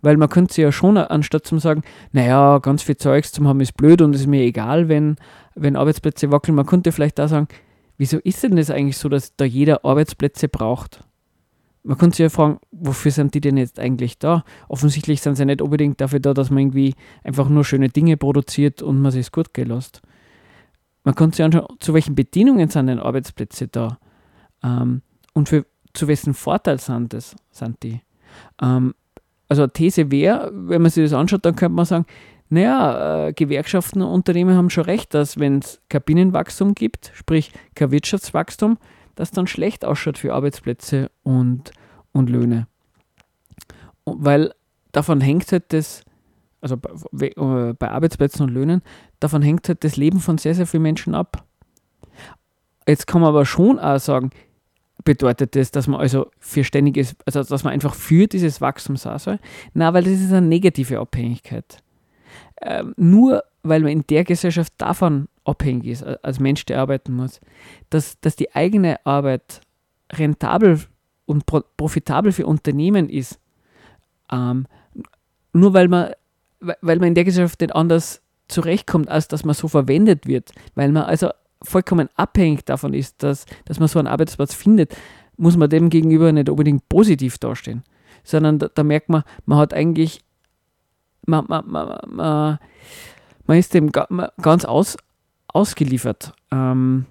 Weil man könnte sich ja schon, anstatt zu sagen, naja, ganz viel Zeugs zum haben ist blöd und es ist mir egal, wenn, wenn Arbeitsplätze wackeln, man könnte vielleicht da sagen, wieso ist denn das eigentlich so, dass da jeder Arbeitsplätze braucht? Man könnte sich ja fragen, wofür sind die denn jetzt eigentlich da? Offensichtlich sind sie nicht unbedingt dafür da, dass man irgendwie einfach nur schöne Dinge produziert und man sich es gut gehen lässt. Man könnte sich anschauen, zu welchen Bedingungen sind denn Arbeitsplätze da? Ähm, und für, zu wessen Vorteil sind, das, sind die? Ähm, also eine These wäre, wenn man sich das anschaut, dann könnte man sagen, naja, äh, Gewerkschaften und Unternehmen haben schon recht, dass wenn es kein Binnenwachstum gibt, sprich kein Wirtschaftswachstum, das dann schlecht ausschaut für Arbeitsplätze und, und Löhne. Weil davon hängt halt das, also bei, äh, bei Arbeitsplätzen und Löhnen, davon hängt halt das Leben von sehr, sehr vielen Menschen ab. Jetzt kann man aber schon auch sagen, bedeutet das, dass man also für ständiges, also dass man einfach für dieses Wachstum sein soll? Na, weil das ist eine negative Abhängigkeit. Ähm, nur weil man in der Gesellschaft davon abhängig ist, a- als Mensch, der arbeiten muss, dass, dass die eigene Arbeit rentabel und pro profitabel für Unternehmen ist, ähm, nur weil man, weil man in der Gesellschaft nicht anders zurechtkommt, als dass man so verwendet wird, weil man also vollkommen abhängig davon ist, dass, dass man so einen Arbeitsplatz findet, muss man dem gegenüber nicht unbedingt positiv dastehen, sondern da, da merkt man, man hat eigentlich, man, man, man, man, man ist dem ganz aus, ausgeliefert. Ähm,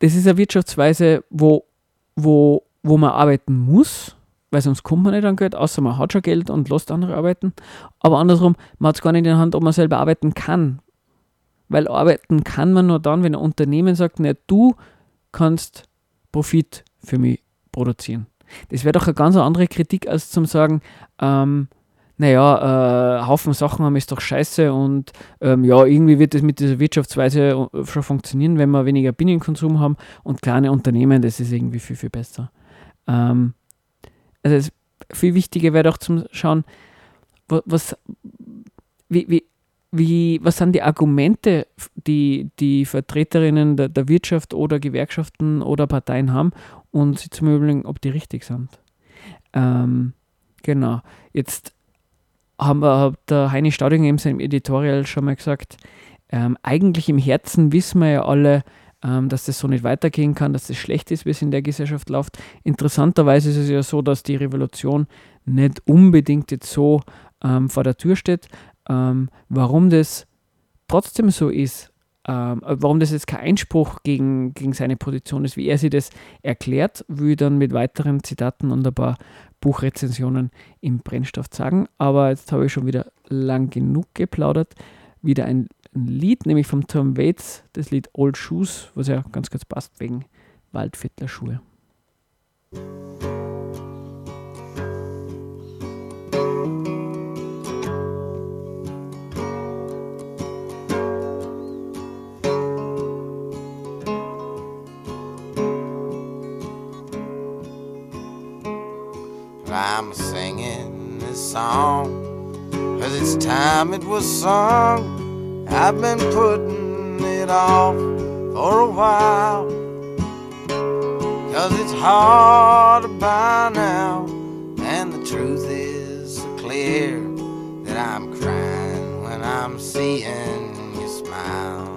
das ist eine Wirtschaftsweise, wo, wo, wo man arbeiten muss, weil sonst kommt man nicht an Geld, außer man hat schon Geld und lässt andere arbeiten. Aber andersrum, man hat es gar nicht in der Hand, ob man selber arbeiten kann. Weil arbeiten kann man nur dann, wenn ein Unternehmen sagt, na, du kannst Profit für mich produzieren. Das wäre doch eine ganz andere Kritik, als zum sagen, ähm, naja, äh, Haufen Sachen haben ist doch scheiße und ähm, ja, irgendwie wird es mit dieser Wirtschaftsweise äh, schon funktionieren, wenn wir weniger Binnenkonsum haben und kleine Unternehmen, das ist irgendwie viel, viel besser. Ähm, also es, viel wichtiger wäre doch zum Schauen, wa- was, wie, wie, wie, was sind die Argumente, die die Vertreterinnen der, der Wirtschaft oder Gewerkschaften oder Parteien haben und sie zum Überlegen, ob die richtig sind. Ähm, genau. Jetzt haben wir, der Heini Staudinger in seinem Editorial schon mal gesagt, ähm, eigentlich im Herzen wissen wir ja alle, ähm, dass das so nicht weitergehen kann, dass das schlecht ist, wie es in der Gesellschaft läuft. Interessanterweise ist es ja so, dass die Revolution nicht unbedingt jetzt so ähm, vor der Tür steht. Ähm, warum das trotzdem so ist, ähm, äh, warum das jetzt kein Einspruch gegen, gegen seine Position ist, wie er sich das erklärt, will ich dann mit weiteren Zitaten und ein paar Buchrezensionen im Brennstoff sagen. Aber jetzt habe ich schon wieder lang genug geplaudert. Wieder ein, ein Lied, nämlich vom Tom Waits, das Lied Old Shoes, was ja ganz kurz passt wegen Waldviertler Schuhe. I'm singing this song Cause It's time it was sung. I've been putting it off for a while. Cause it's hard to buy now. And the truth is clear that I'm crying when I'm seeing you smile.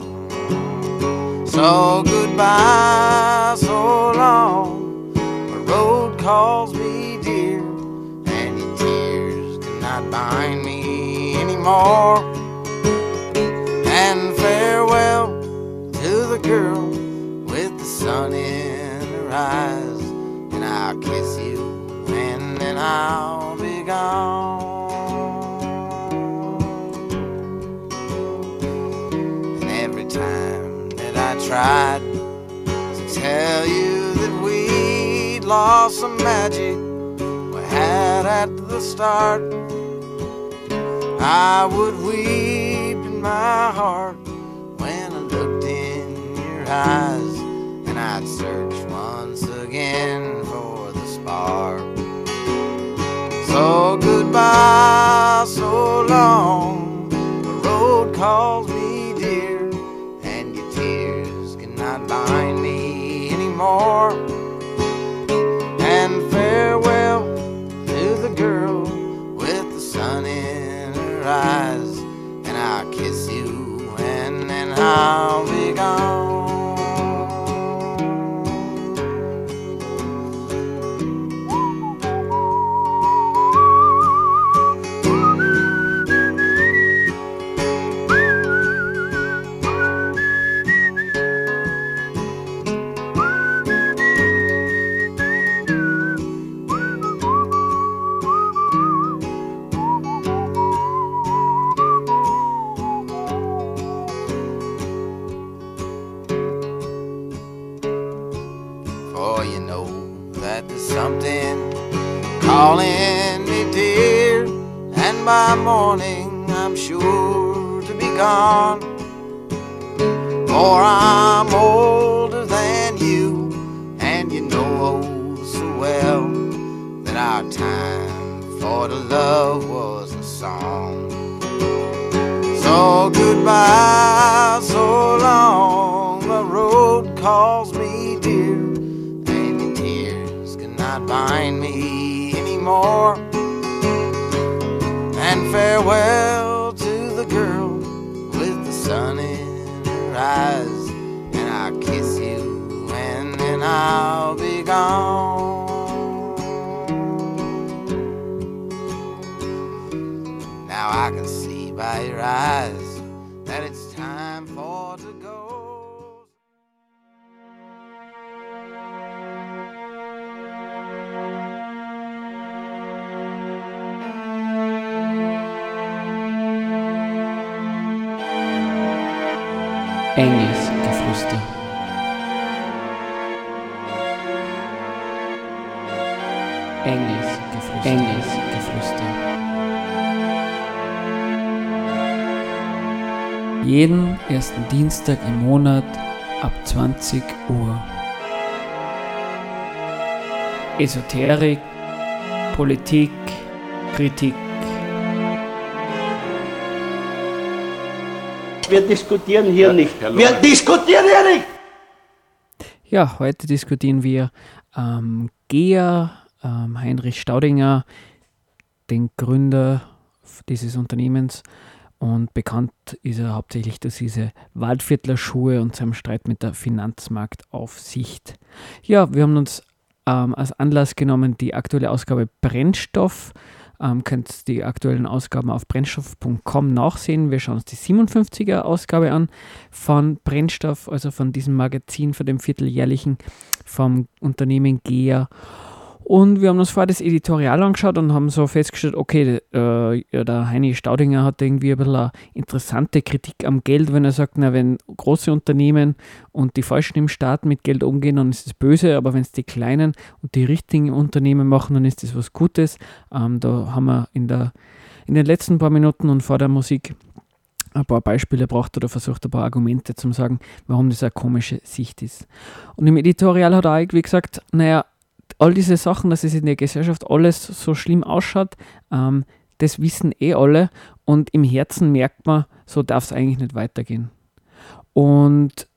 So goodbye, so long. The road calls me bind me anymore. And farewell to the girl with the sun in her eyes, and I'll kiss you, and then I'll be gone. And every time that I tried to tell you that we'd lost some magic we had at the start, I would weep in my heart when I looked in your eyes, and I'd search once again for the spark. So goodbye, so long. The road calls gone. For I'm eyes ersten Dienstag im Monat ab 20 Uhr. Esoterik, Politik, Kritik. Wir diskutieren hier nicht. Wir diskutieren hier nicht! Ja, heute diskutieren wir ähm, Gea, ähm, Heinrich Staudinger, den Gründer dieses Unternehmens. Und bekannt ist er hauptsächlich durch diese Waldviertler Schuhe und seinem Streit mit der Finanzmarktaufsicht. Ja, wir haben uns ähm, als Anlass genommen die aktuelle Ausgabe Brennstoff. Ähm, könnt die aktuellen Ausgaben auf brennstoff.com nachsehen. Wir schauen uns die 57er Ausgabe an von Brennstoff, also von diesem Magazin, von dem vierteljährlichen vom Unternehmen GEA. Und wir haben uns vorher das Editorial angeschaut und haben so festgestellt, okay, äh, der Heini Staudinger hat irgendwie ein bisschen eine interessante Kritik am Geld, wenn er sagt, na, wenn große Unternehmen und die Falschen im Staat mit Geld umgehen, dann ist es böse, aber wenn es die kleinen und die richtigen Unternehmen machen, dann ist das was Gutes. Ähm, da haben wir in, der, in den letzten paar Minuten und vor der Musik ein paar Beispiele gebracht oder versucht, ein paar Argumente zu sagen, warum das eine komische Sicht ist. Und im Editorial hat er irgendwie gesagt, naja, all diese Sachen, dass es in der Gesellschaft alles so schlimm ausschaut, ähm, das wissen eh alle Und im Herzen merkt man, so darf es eigentlich nicht weitergehen. Und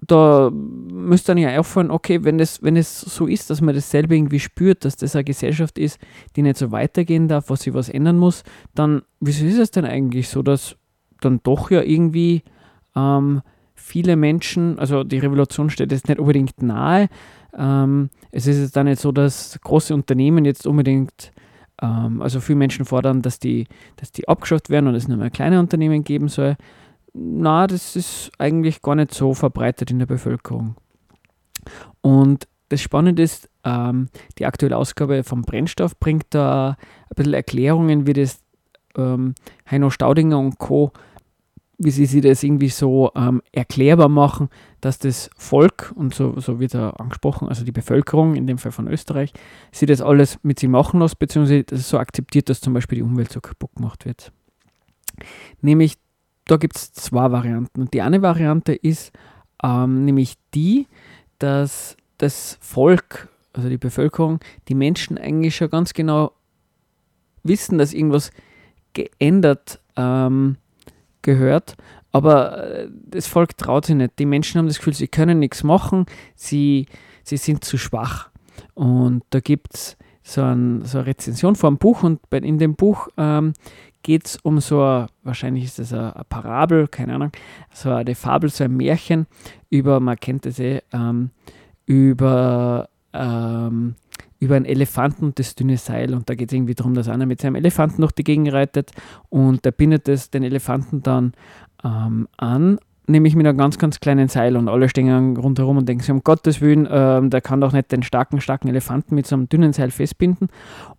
da müsste dann ja auffallen, okay, wenn es, wenn so ist, dass man das selber irgendwie spürt, dass das eine Gesellschaft ist, die nicht so weitergehen darf, was sich was ändern muss, dann wieso ist es denn eigentlich so, dass dann doch ja irgendwie ähm, viele Menschen, also die Revolution steht jetzt nicht unbedingt nahe, ähm, es ist jetzt dann nicht so, dass große Unternehmen jetzt unbedingt, ähm, also viele Menschen fordern, dass die, dass die abgeschafft werden und es nur mehr kleine Unternehmen geben soll na, das ist eigentlich gar nicht so verbreitet in der Bevölkerung. Und das Spannende ist, ähm, die aktuelle Ausgabe vom Brennstoff bringt da ein bisschen Erklärungen, wie das ähm, Heino Staudinger und Co., wie sie sich das irgendwie so ähm, erklärbar machen, dass das Volk, und so, so wird er angesprochen, also die Bevölkerung, in dem Fall von Österreich, sie das alles mit sich machen lässt, beziehungsweise das so akzeptiert, dass zum Beispiel die Umwelt so kaputt gemacht wird. Nämlich da gibt es zwei Varianten. Und die eine Variante ist ähm, nämlich die, dass das Volk, also die Bevölkerung, die Menschen eigentlich schon ganz genau wissen, dass irgendwas geändert ähm, gehört, aber äh, das Volk traut sich nicht. Die Menschen haben das Gefühl, sie können nichts machen, sie, sie sind zu schwach. Und da gibt es so, ein, so eine Rezension einem Buch und bei, in dem Buch ähm, geht es um so ein, wahrscheinlich ist das eine, eine, Parabel, keine Ahnung, so eine Fabel, so ein Märchen über, man kennt das eh, ähm, über, ähm, über einen Elefanten und das dünne Seil. Und da geht es irgendwie darum, dass einer mit seinem Elefanten durch die Gegend reitet und der bindet das, den Elefanten dann ähm, an nämlich mit einem ganz, ganz kleinen Seil und alle stehen rundherum und denken sich, um Gottes Willen, äh, der kann doch nicht den starken, starken Elefanten mit so einem dünnen Seil festbinden.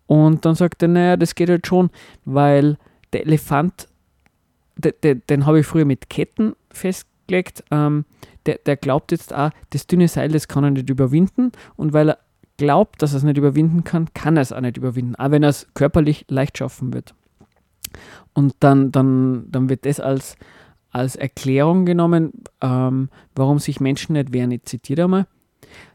Und dann sagt er, naja, das geht halt schon, weil der Elefant, de, de, den habe ich früher mit Ketten festgelegt. Ähm, der, der glaubt jetzt auch, das dünne Seil, das kann er nicht überwinden. Und weil er glaubt, dass er es nicht überwinden kann, kann er es auch nicht überwinden, auch wenn er es körperlich leicht schaffen wird. Und dann, dann, dann wird das als, als Erklärung genommen, ähm, warum sich Menschen nicht wehren. Ich zitiere einmal.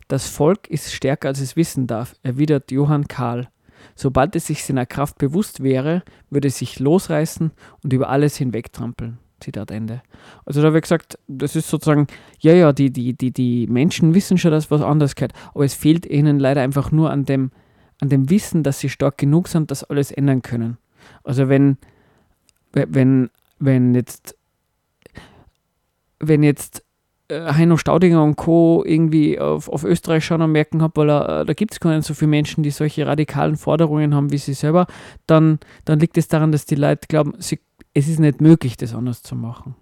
Das Volk ist stärker, als es wissen darf, erwidert Johann Karl. Sobald es sich seiner Kraft bewusst wäre, würde es sich losreißen und über alles hinwegtrampeln. Zitat Ende. Also da habe ich gesagt, das ist sozusagen, ja, ja, die, die, die, die Menschen wissen schon, dass was anderes geht, aber es fehlt ihnen leider einfach nur an dem, an dem Wissen, dass sie stark genug sind, dass alles ändern können. Also wenn, wenn, wenn jetzt, wenn jetzt äh, Heino Staudinger und Co. irgendwie auf, auf Österreich schauen und merken weil äh, da gibt es gar nicht so viele Menschen, die solche radikalen Forderungen haben wie sie selber, dann, dann liegt es daran, dass die Leute glauben, sie, es ist nicht möglich, das anders zu machen.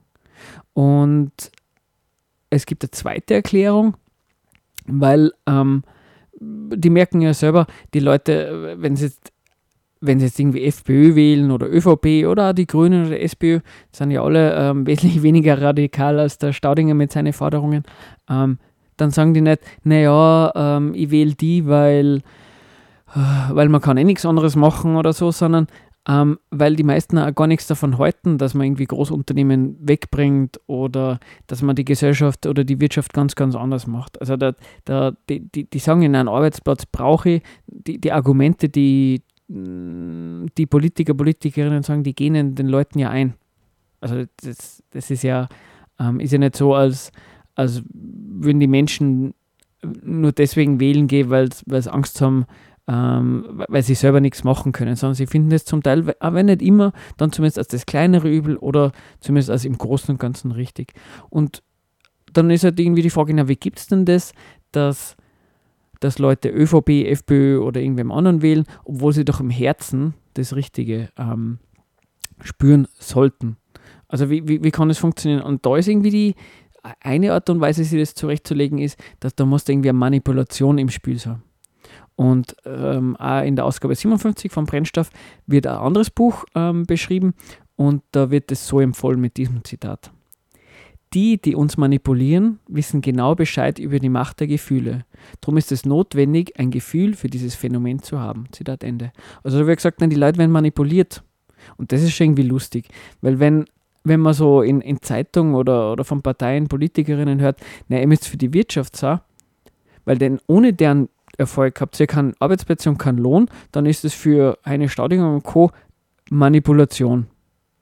Und es gibt eine zweite Erklärung, weil ähm, die merken ja selber, die Leute, wenn sie jetzt wenn sie jetzt irgendwie FPÖ wählen oder ÖVP oder die Grünen oder SPÖ, sind ja alle ähm, wesentlich weniger radikal als der Staudinger mit seinen Forderungen, ähm, dann sagen die nicht, naja, ähm, ich wähle die, weil, äh, weil man kann eh nichts anderes machen oder so, sondern ähm, weil die meisten auch gar nichts davon halten, dass man irgendwie Großunternehmen wegbringt oder dass man die Gesellschaft oder die Wirtschaft ganz, ganz anders macht. Also da, da, die, die, die sagen, in einem Arbeitsplatz brauche ich die, die Argumente, die, die Politiker, Politikerinnen sagen, die gehen den Leuten ja ein. Also das, das ist ja, ähm, ist ja nicht so, als, als würden die Menschen nur deswegen wählen gehen, weil sie Angst haben, ähm, weil sie selber nichts machen können, sondern sie finden es zum Teil, wenn nicht immer, dann zumindest als das kleinere Übel oder zumindest als im Großen und Ganzen richtig. Und dann ist halt irgendwie die Frage, na, wie gibt es denn das, dass dass Leute ÖVP, FPÖ oder irgendwem anderen wählen, obwohl sie doch im Herzen das Richtige ähm, spüren sollten. Also wie, wie, wie kann das funktionieren? Und da ist irgendwie die eine Art und Weise, sich das zurechtzulegen, ist, dass da muss irgendwie eine Manipulation im Spiel sein. Und ähm, auch in der Ausgabe 57 vom Brennstoff wird ein anderes Buch ähm, beschrieben und da wird es so empfohlen mit diesem Zitat. Die, die uns manipulieren, wissen genau Bescheid über die Macht der Gefühle. Darum ist es notwendig, ein Gefühl für dieses Phänomen zu haben. Zitat Ende. Also da wird gesagt, die Leute werden manipuliert. Und das ist schon irgendwie lustig. Weil wenn, wenn man so in, in Zeitungen oder, oder von Parteien, Politikerinnen hört, na, ihr müsst für die Wirtschaft sein, weil denn ohne deren Erfolg habt ihr keinen Arbeitsplätze und keinen Lohn, dann ist es für eine Staudinger und Co. Manipulation.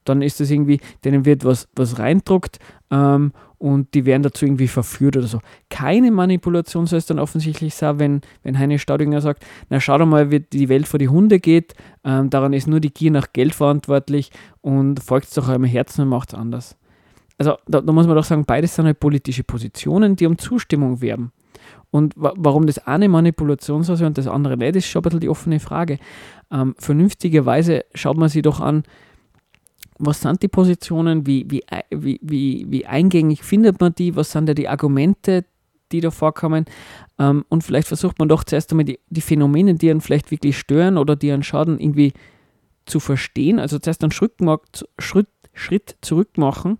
dann ist das irgendwie, denen wird was, was reindruckt ähm, und die werden dazu irgendwie verführt oder so. Keine Manipulation soll es dann offensichtlich sein, wenn, wenn Heine Staudinger sagt, na schau doch mal, wie die Welt vor die Hunde geht, ähm, daran ist nur die Gier nach Geld verantwortlich und folgt doch eurem Herzen und macht es anders. Also da, da muss man doch sagen, beides sind halt politische Positionen, die um Zustimmung werben. Und wa warum das eine Manipulation sein und das andere nicht, ist schon ein bisschen die offene Frage. Ähm, vernünftigerweise schaut man sich doch an, was sind die Positionen, wie, wie, wie, wie, wie eingängig findet man die, was sind da die Argumente, die da vorkommen. Ähm, und vielleicht versucht man doch zuerst einmal die, die Phänomene, die einen vielleicht wirklich stören oder die einen schaden, irgendwie zu verstehen. Also zuerst einen Schritt, Schritt, Schritt zurück machen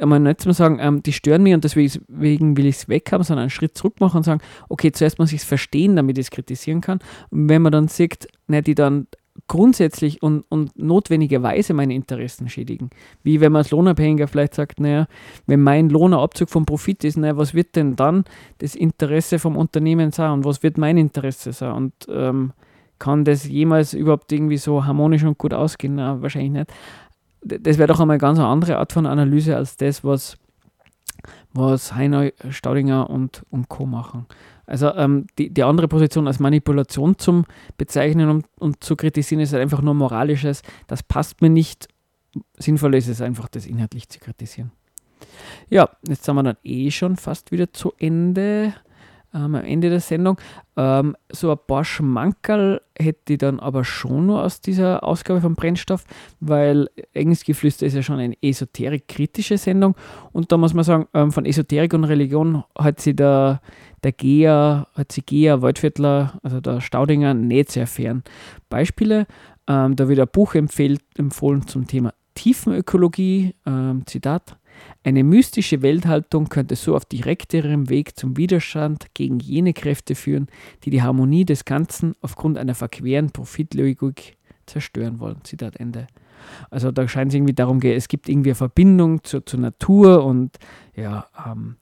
einmal nicht zu sagen, ähm, die stören mich und deswegen will ich es weghaben, sondern einen Schritt zurück machen und sagen, okay, zuerst muss ich es verstehen, damit ich es kritisieren kann. Und wenn man dann sieht, ne, die dann grundsätzlich und, und notwendigerweise meine Interessen schädigen. Wie wenn man als Lohnabhängiger vielleicht sagt, naja, wenn mein Lohnabzug vom Profit ist, naja, was wird denn dann das Interesse vom Unternehmen sein und was wird mein Interesse sein? Und ähm, kann das jemals überhaupt irgendwie so harmonisch und gut ausgehen? Na, wahrscheinlich nicht das wäre doch einmal eine ganz andere Art von Analyse als das, was, was Heiner, Staudinger und, und Co. machen. Also ähm, die, die andere Position als Manipulation zum Bezeichnen und, und zu kritisieren ist halt einfach nur moralisches, das passt mir nicht. Sinnvoll ist es einfach, das inhaltlich zu kritisieren. Ja, jetzt sind wir dann eh schon fast wieder zu Ende ähm, am Ende der Sendung. Ähm, so ein paar Schmankerl hätte ich dann aber schon nur aus dieser Ausgabe von Brennstoff, weil Engelsgeflüster ist ja schon eine esoterik-kritische Sendung und da muss man sagen, ähm, von Esoterik und Religion hat sie der, der Geher, hat sie Geher, Waldviertler, also der Staudinger, nicht sehr fern. Beispiele, ähm, da wird ein Buch empfohlen zum Thema Tiefenökologie, ähm, Zitat, eine mystische Welthaltung könnte so auf direkterem Weg zum Widerstand gegen jene Kräfte führen, die die Harmonie des Ganzen aufgrund einer verqueren Profitlogik zerstören wollen. Zitat Ende. Also da scheint es irgendwie darum gehen, es gibt irgendwie eine Verbindung zur, zur Natur und ja, ähm,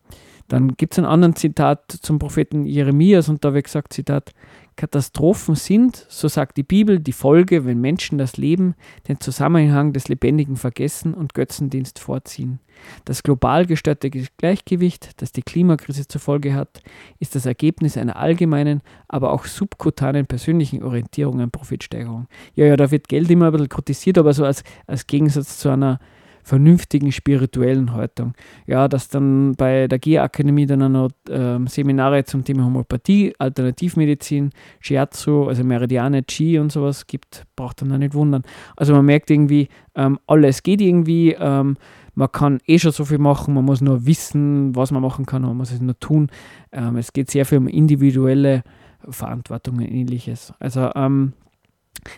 dann gibt es einen anderen Zitat zum Propheten Jeremias und da wird gesagt, Zitat, Katastrophen sind, so sagt die Bibel, die Folge, wenn Menschen das Leben, den Zusammenhang des Lebendigen vergessen und Götzendienst vorziehen. Das global gestörte Gleichgewicht, das die Klimakrise zur Folge hat, ist das Ergebnis einer allgemeinen, aber auch subkutanen persönlichen Orientierung an Profitsteigerung. Ja, ja, da wird Geld immer ein bisschen kritisiert, aber so als, als Gegensatz zu einer vernünftigen spirituellen Haltung. Ja, dass dann bei der GIA-Akademie dann auch noch ähm, Seminare zum Thema Homöopathie, Alternativmedizin, Shiatsu, also Meridiane, Chi und sowas gibt, braucht dann auch nicht wundern. Also man merkt irgendwie, ähm, alles geht irgendwie, ähm, man kann eh schon so viel machen, man muss nur wissen, was man machen kann, man muss es nur tun. Ähm, es geht sehr viel um individuelle Verantwortung und ähnliches. Also ähm,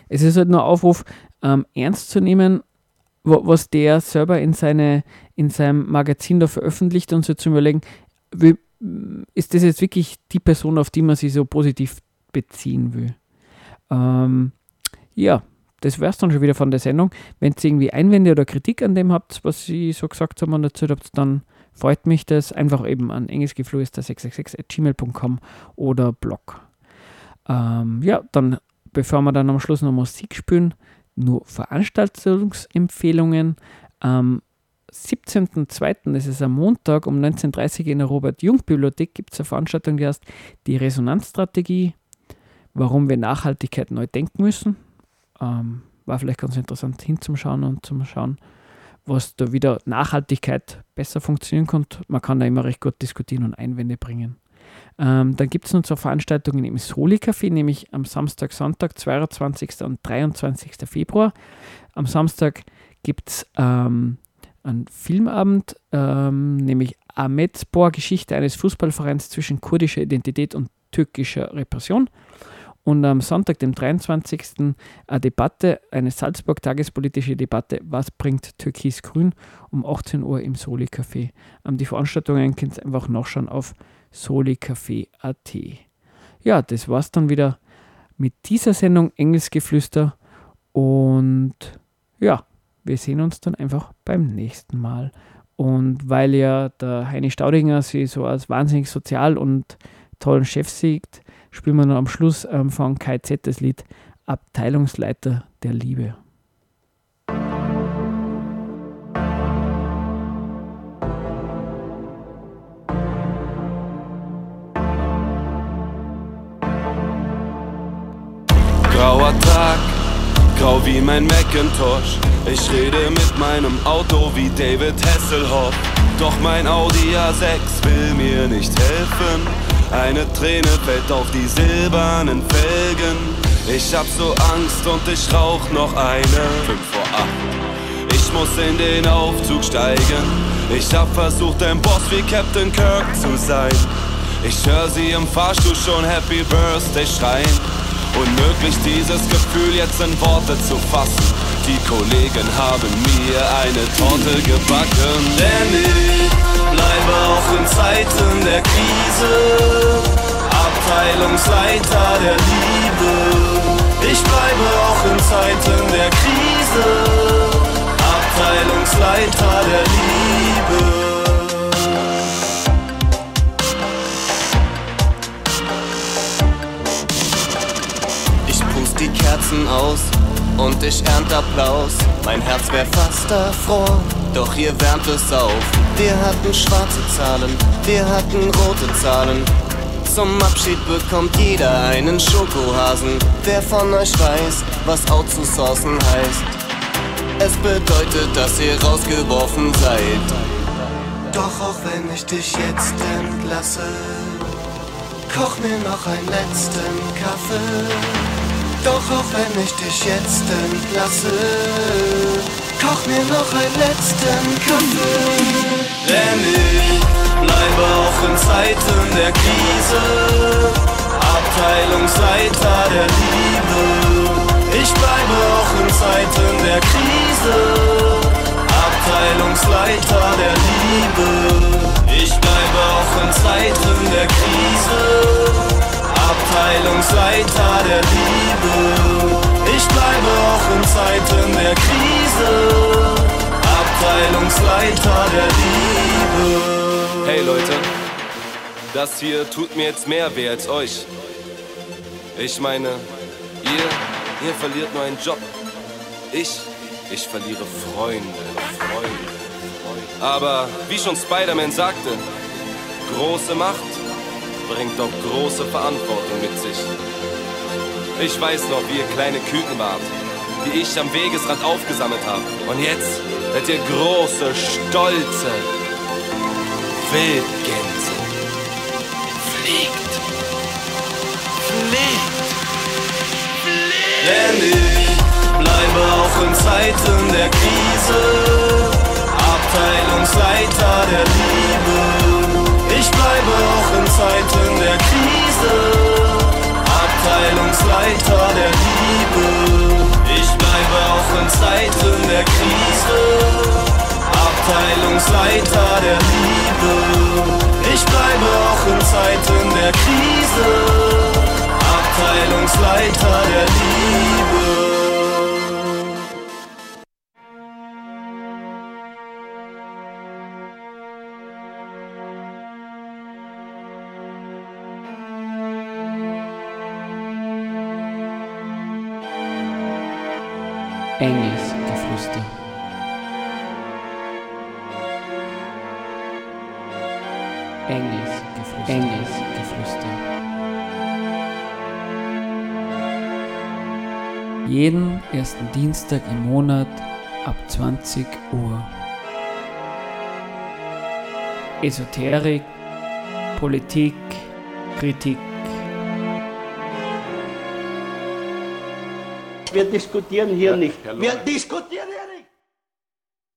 es ist halt nur Aufruf, ähm, ernst zu nehmen, was der selber in, seine, in seinem Magazin da veröffentlicht und so zu überlegen, wie, ist das jetzt wirklich die Person, auf die man sich so positiv beziehen will? Ähm, ja, das wäre es dann schon wieder von der Sendung. Wenn ihr irgendwie Einwände oder Kritik an dem habt, was ich so gesagt habe und dazu habt, dann freut mich das einfach eben an engelsgeflüster666.gmail.com oder Blog. Ähm, ja, dann, bevor wir dann am Schluss noch Musik spielen, nur Veranstaltungsempfehlungen. Am 17.02., das ist am Montag um 19.30 Uhr in der Robert-Jung-Bibliothek, gibt es eine Veranstaltung, die heißt Die Resonanzstrategie, warum wir Nachhaltigkeit neu denken müssen. Ähm, war vielleicht ganz interessant hinzuschauen und zum Schauen, was da wieder Nachhaltigkeit besser funktionieren kann. Man kann da immer recht gut diskutieren und Einwände bringen. Ähm, dann gibt es noch so Veranstaltungen im Soli-Café, nämlich am Samstag, Sonntag, 22. und 23. Februar. Am Samstag gibt es ähm, einen Filmabend, ähm, nämlich Ahmedspor, Geschichte eines Fußballvereins zwischen kurdischer Identität und türkischer Repression. Und am Sonntag, dem 23. eine Debatte, eine Salzburg-tagespolitische Debatte, was bringt Türkis-Grün, um 18 Uhr im Soli-Café. Ähm, die Veranstaltungen könnt ihr einfach nachschauen auf solicafé.at. Ja, das war's dann wieder mit dieser Sendung Engelsgeflüster und ja, wir sehen uns dann einfach beim nächsten Mal. Und weil ja der Heini Staudinger sich so als wahnsinnig sozial und tollen Chef sieht, spielen wir noch am Schluss ähm, von KZ das Lied Abteilungsleiter der Liebe. Wie mein Macintosh. Ich rede mit meinem Auto wie David Hasselhoff. Doch mein Audi A6 will mir nicht helfen. Eine Träne fällt auf die silbernen Felgen. Ich hab so Angst und ich rauch noch eine. Fünf vor acht. Ich muss in den Aufzug steigen. Ich hab versucht, ein Boss wie Captain Kirk zu sein. Ich hör sie im Fahrstuhl schon Happy Birthday schreien. Unmöglich dieses Gefühl jetzt in Worte zu fassen. Die Kollegen haben mir eine Torte gebacken. Denn ich bleibe auch in Zeiten der Krise. Abteilungsleiter der Liebe. Ich bleibe auch in Zeiten der Krise. Abteilungsleiter der Liebe. Kerzen aus und ich ernt Applaus. Mein Herz wär fast erfroren, doch hier wärmt es auf. Wir hatten schwarze Zahlen, wir hatten rote Zahlen. Zum Abschied bekommt jeder einen Schokohasen. Wer von euch weiß, was outzusourcen heißt? Es bedeutet, dass ihr rausgeworfen seid. Doch auch wenn ich dich jetzt entlasse, koch mir noch einen letzten Kaffee. Doch auch wenn ich dich jetzt entlasse, koch mir noch einen letzten Kaffee. Denn ich bleibe auch in Zeiten der Krise, Abteilungsleiter der Liebe. Ich bleibe auch in Zeiten der Krise, Abteilungsleiter der Liebe. Ich bleibe auch in Zeiten der Krise, Abteilungsleiter der Liebe. Ich bleibe auch in Zeiten der Krise, Abteilungsleiter der Liebe. Hey Leute, das hier tut mir jetzt mehr weh als euch. Ich meine, ihr, ihr verliert einen Job. Ich, ich verliere Freunde, Freunde, Freunde. Aber wie schon Spider-Man sagte, große Macht bringt auch große Verantwortung mit sich. Ich weiß noch, wie ihr kleine Küken wart, die ich am Wegesrand aufgesammelt habe. Und jetzt seid ihr große, stolze Wildgänse. Fliegt. Fliegt. Denn ich bleibe auch in Zeiten der Krise, Abteilungsleiter der Liebe. Ich bleibe auch in Zeiten der Krise, Abteilungsleiter der Liebe. Ich bleibe auch in Zeiten der Krise, Abteilungsleiter der Liebe. Ich bleibe auch in Zeiten der Krise, Abteilungsleiter der Liebe. Jeden ersten Dienstag im Monat ab 20 Uhr. Esoterik, Politik, Kritik. Wir diskutieren hier nicht. Wir diskutieren hier nicht.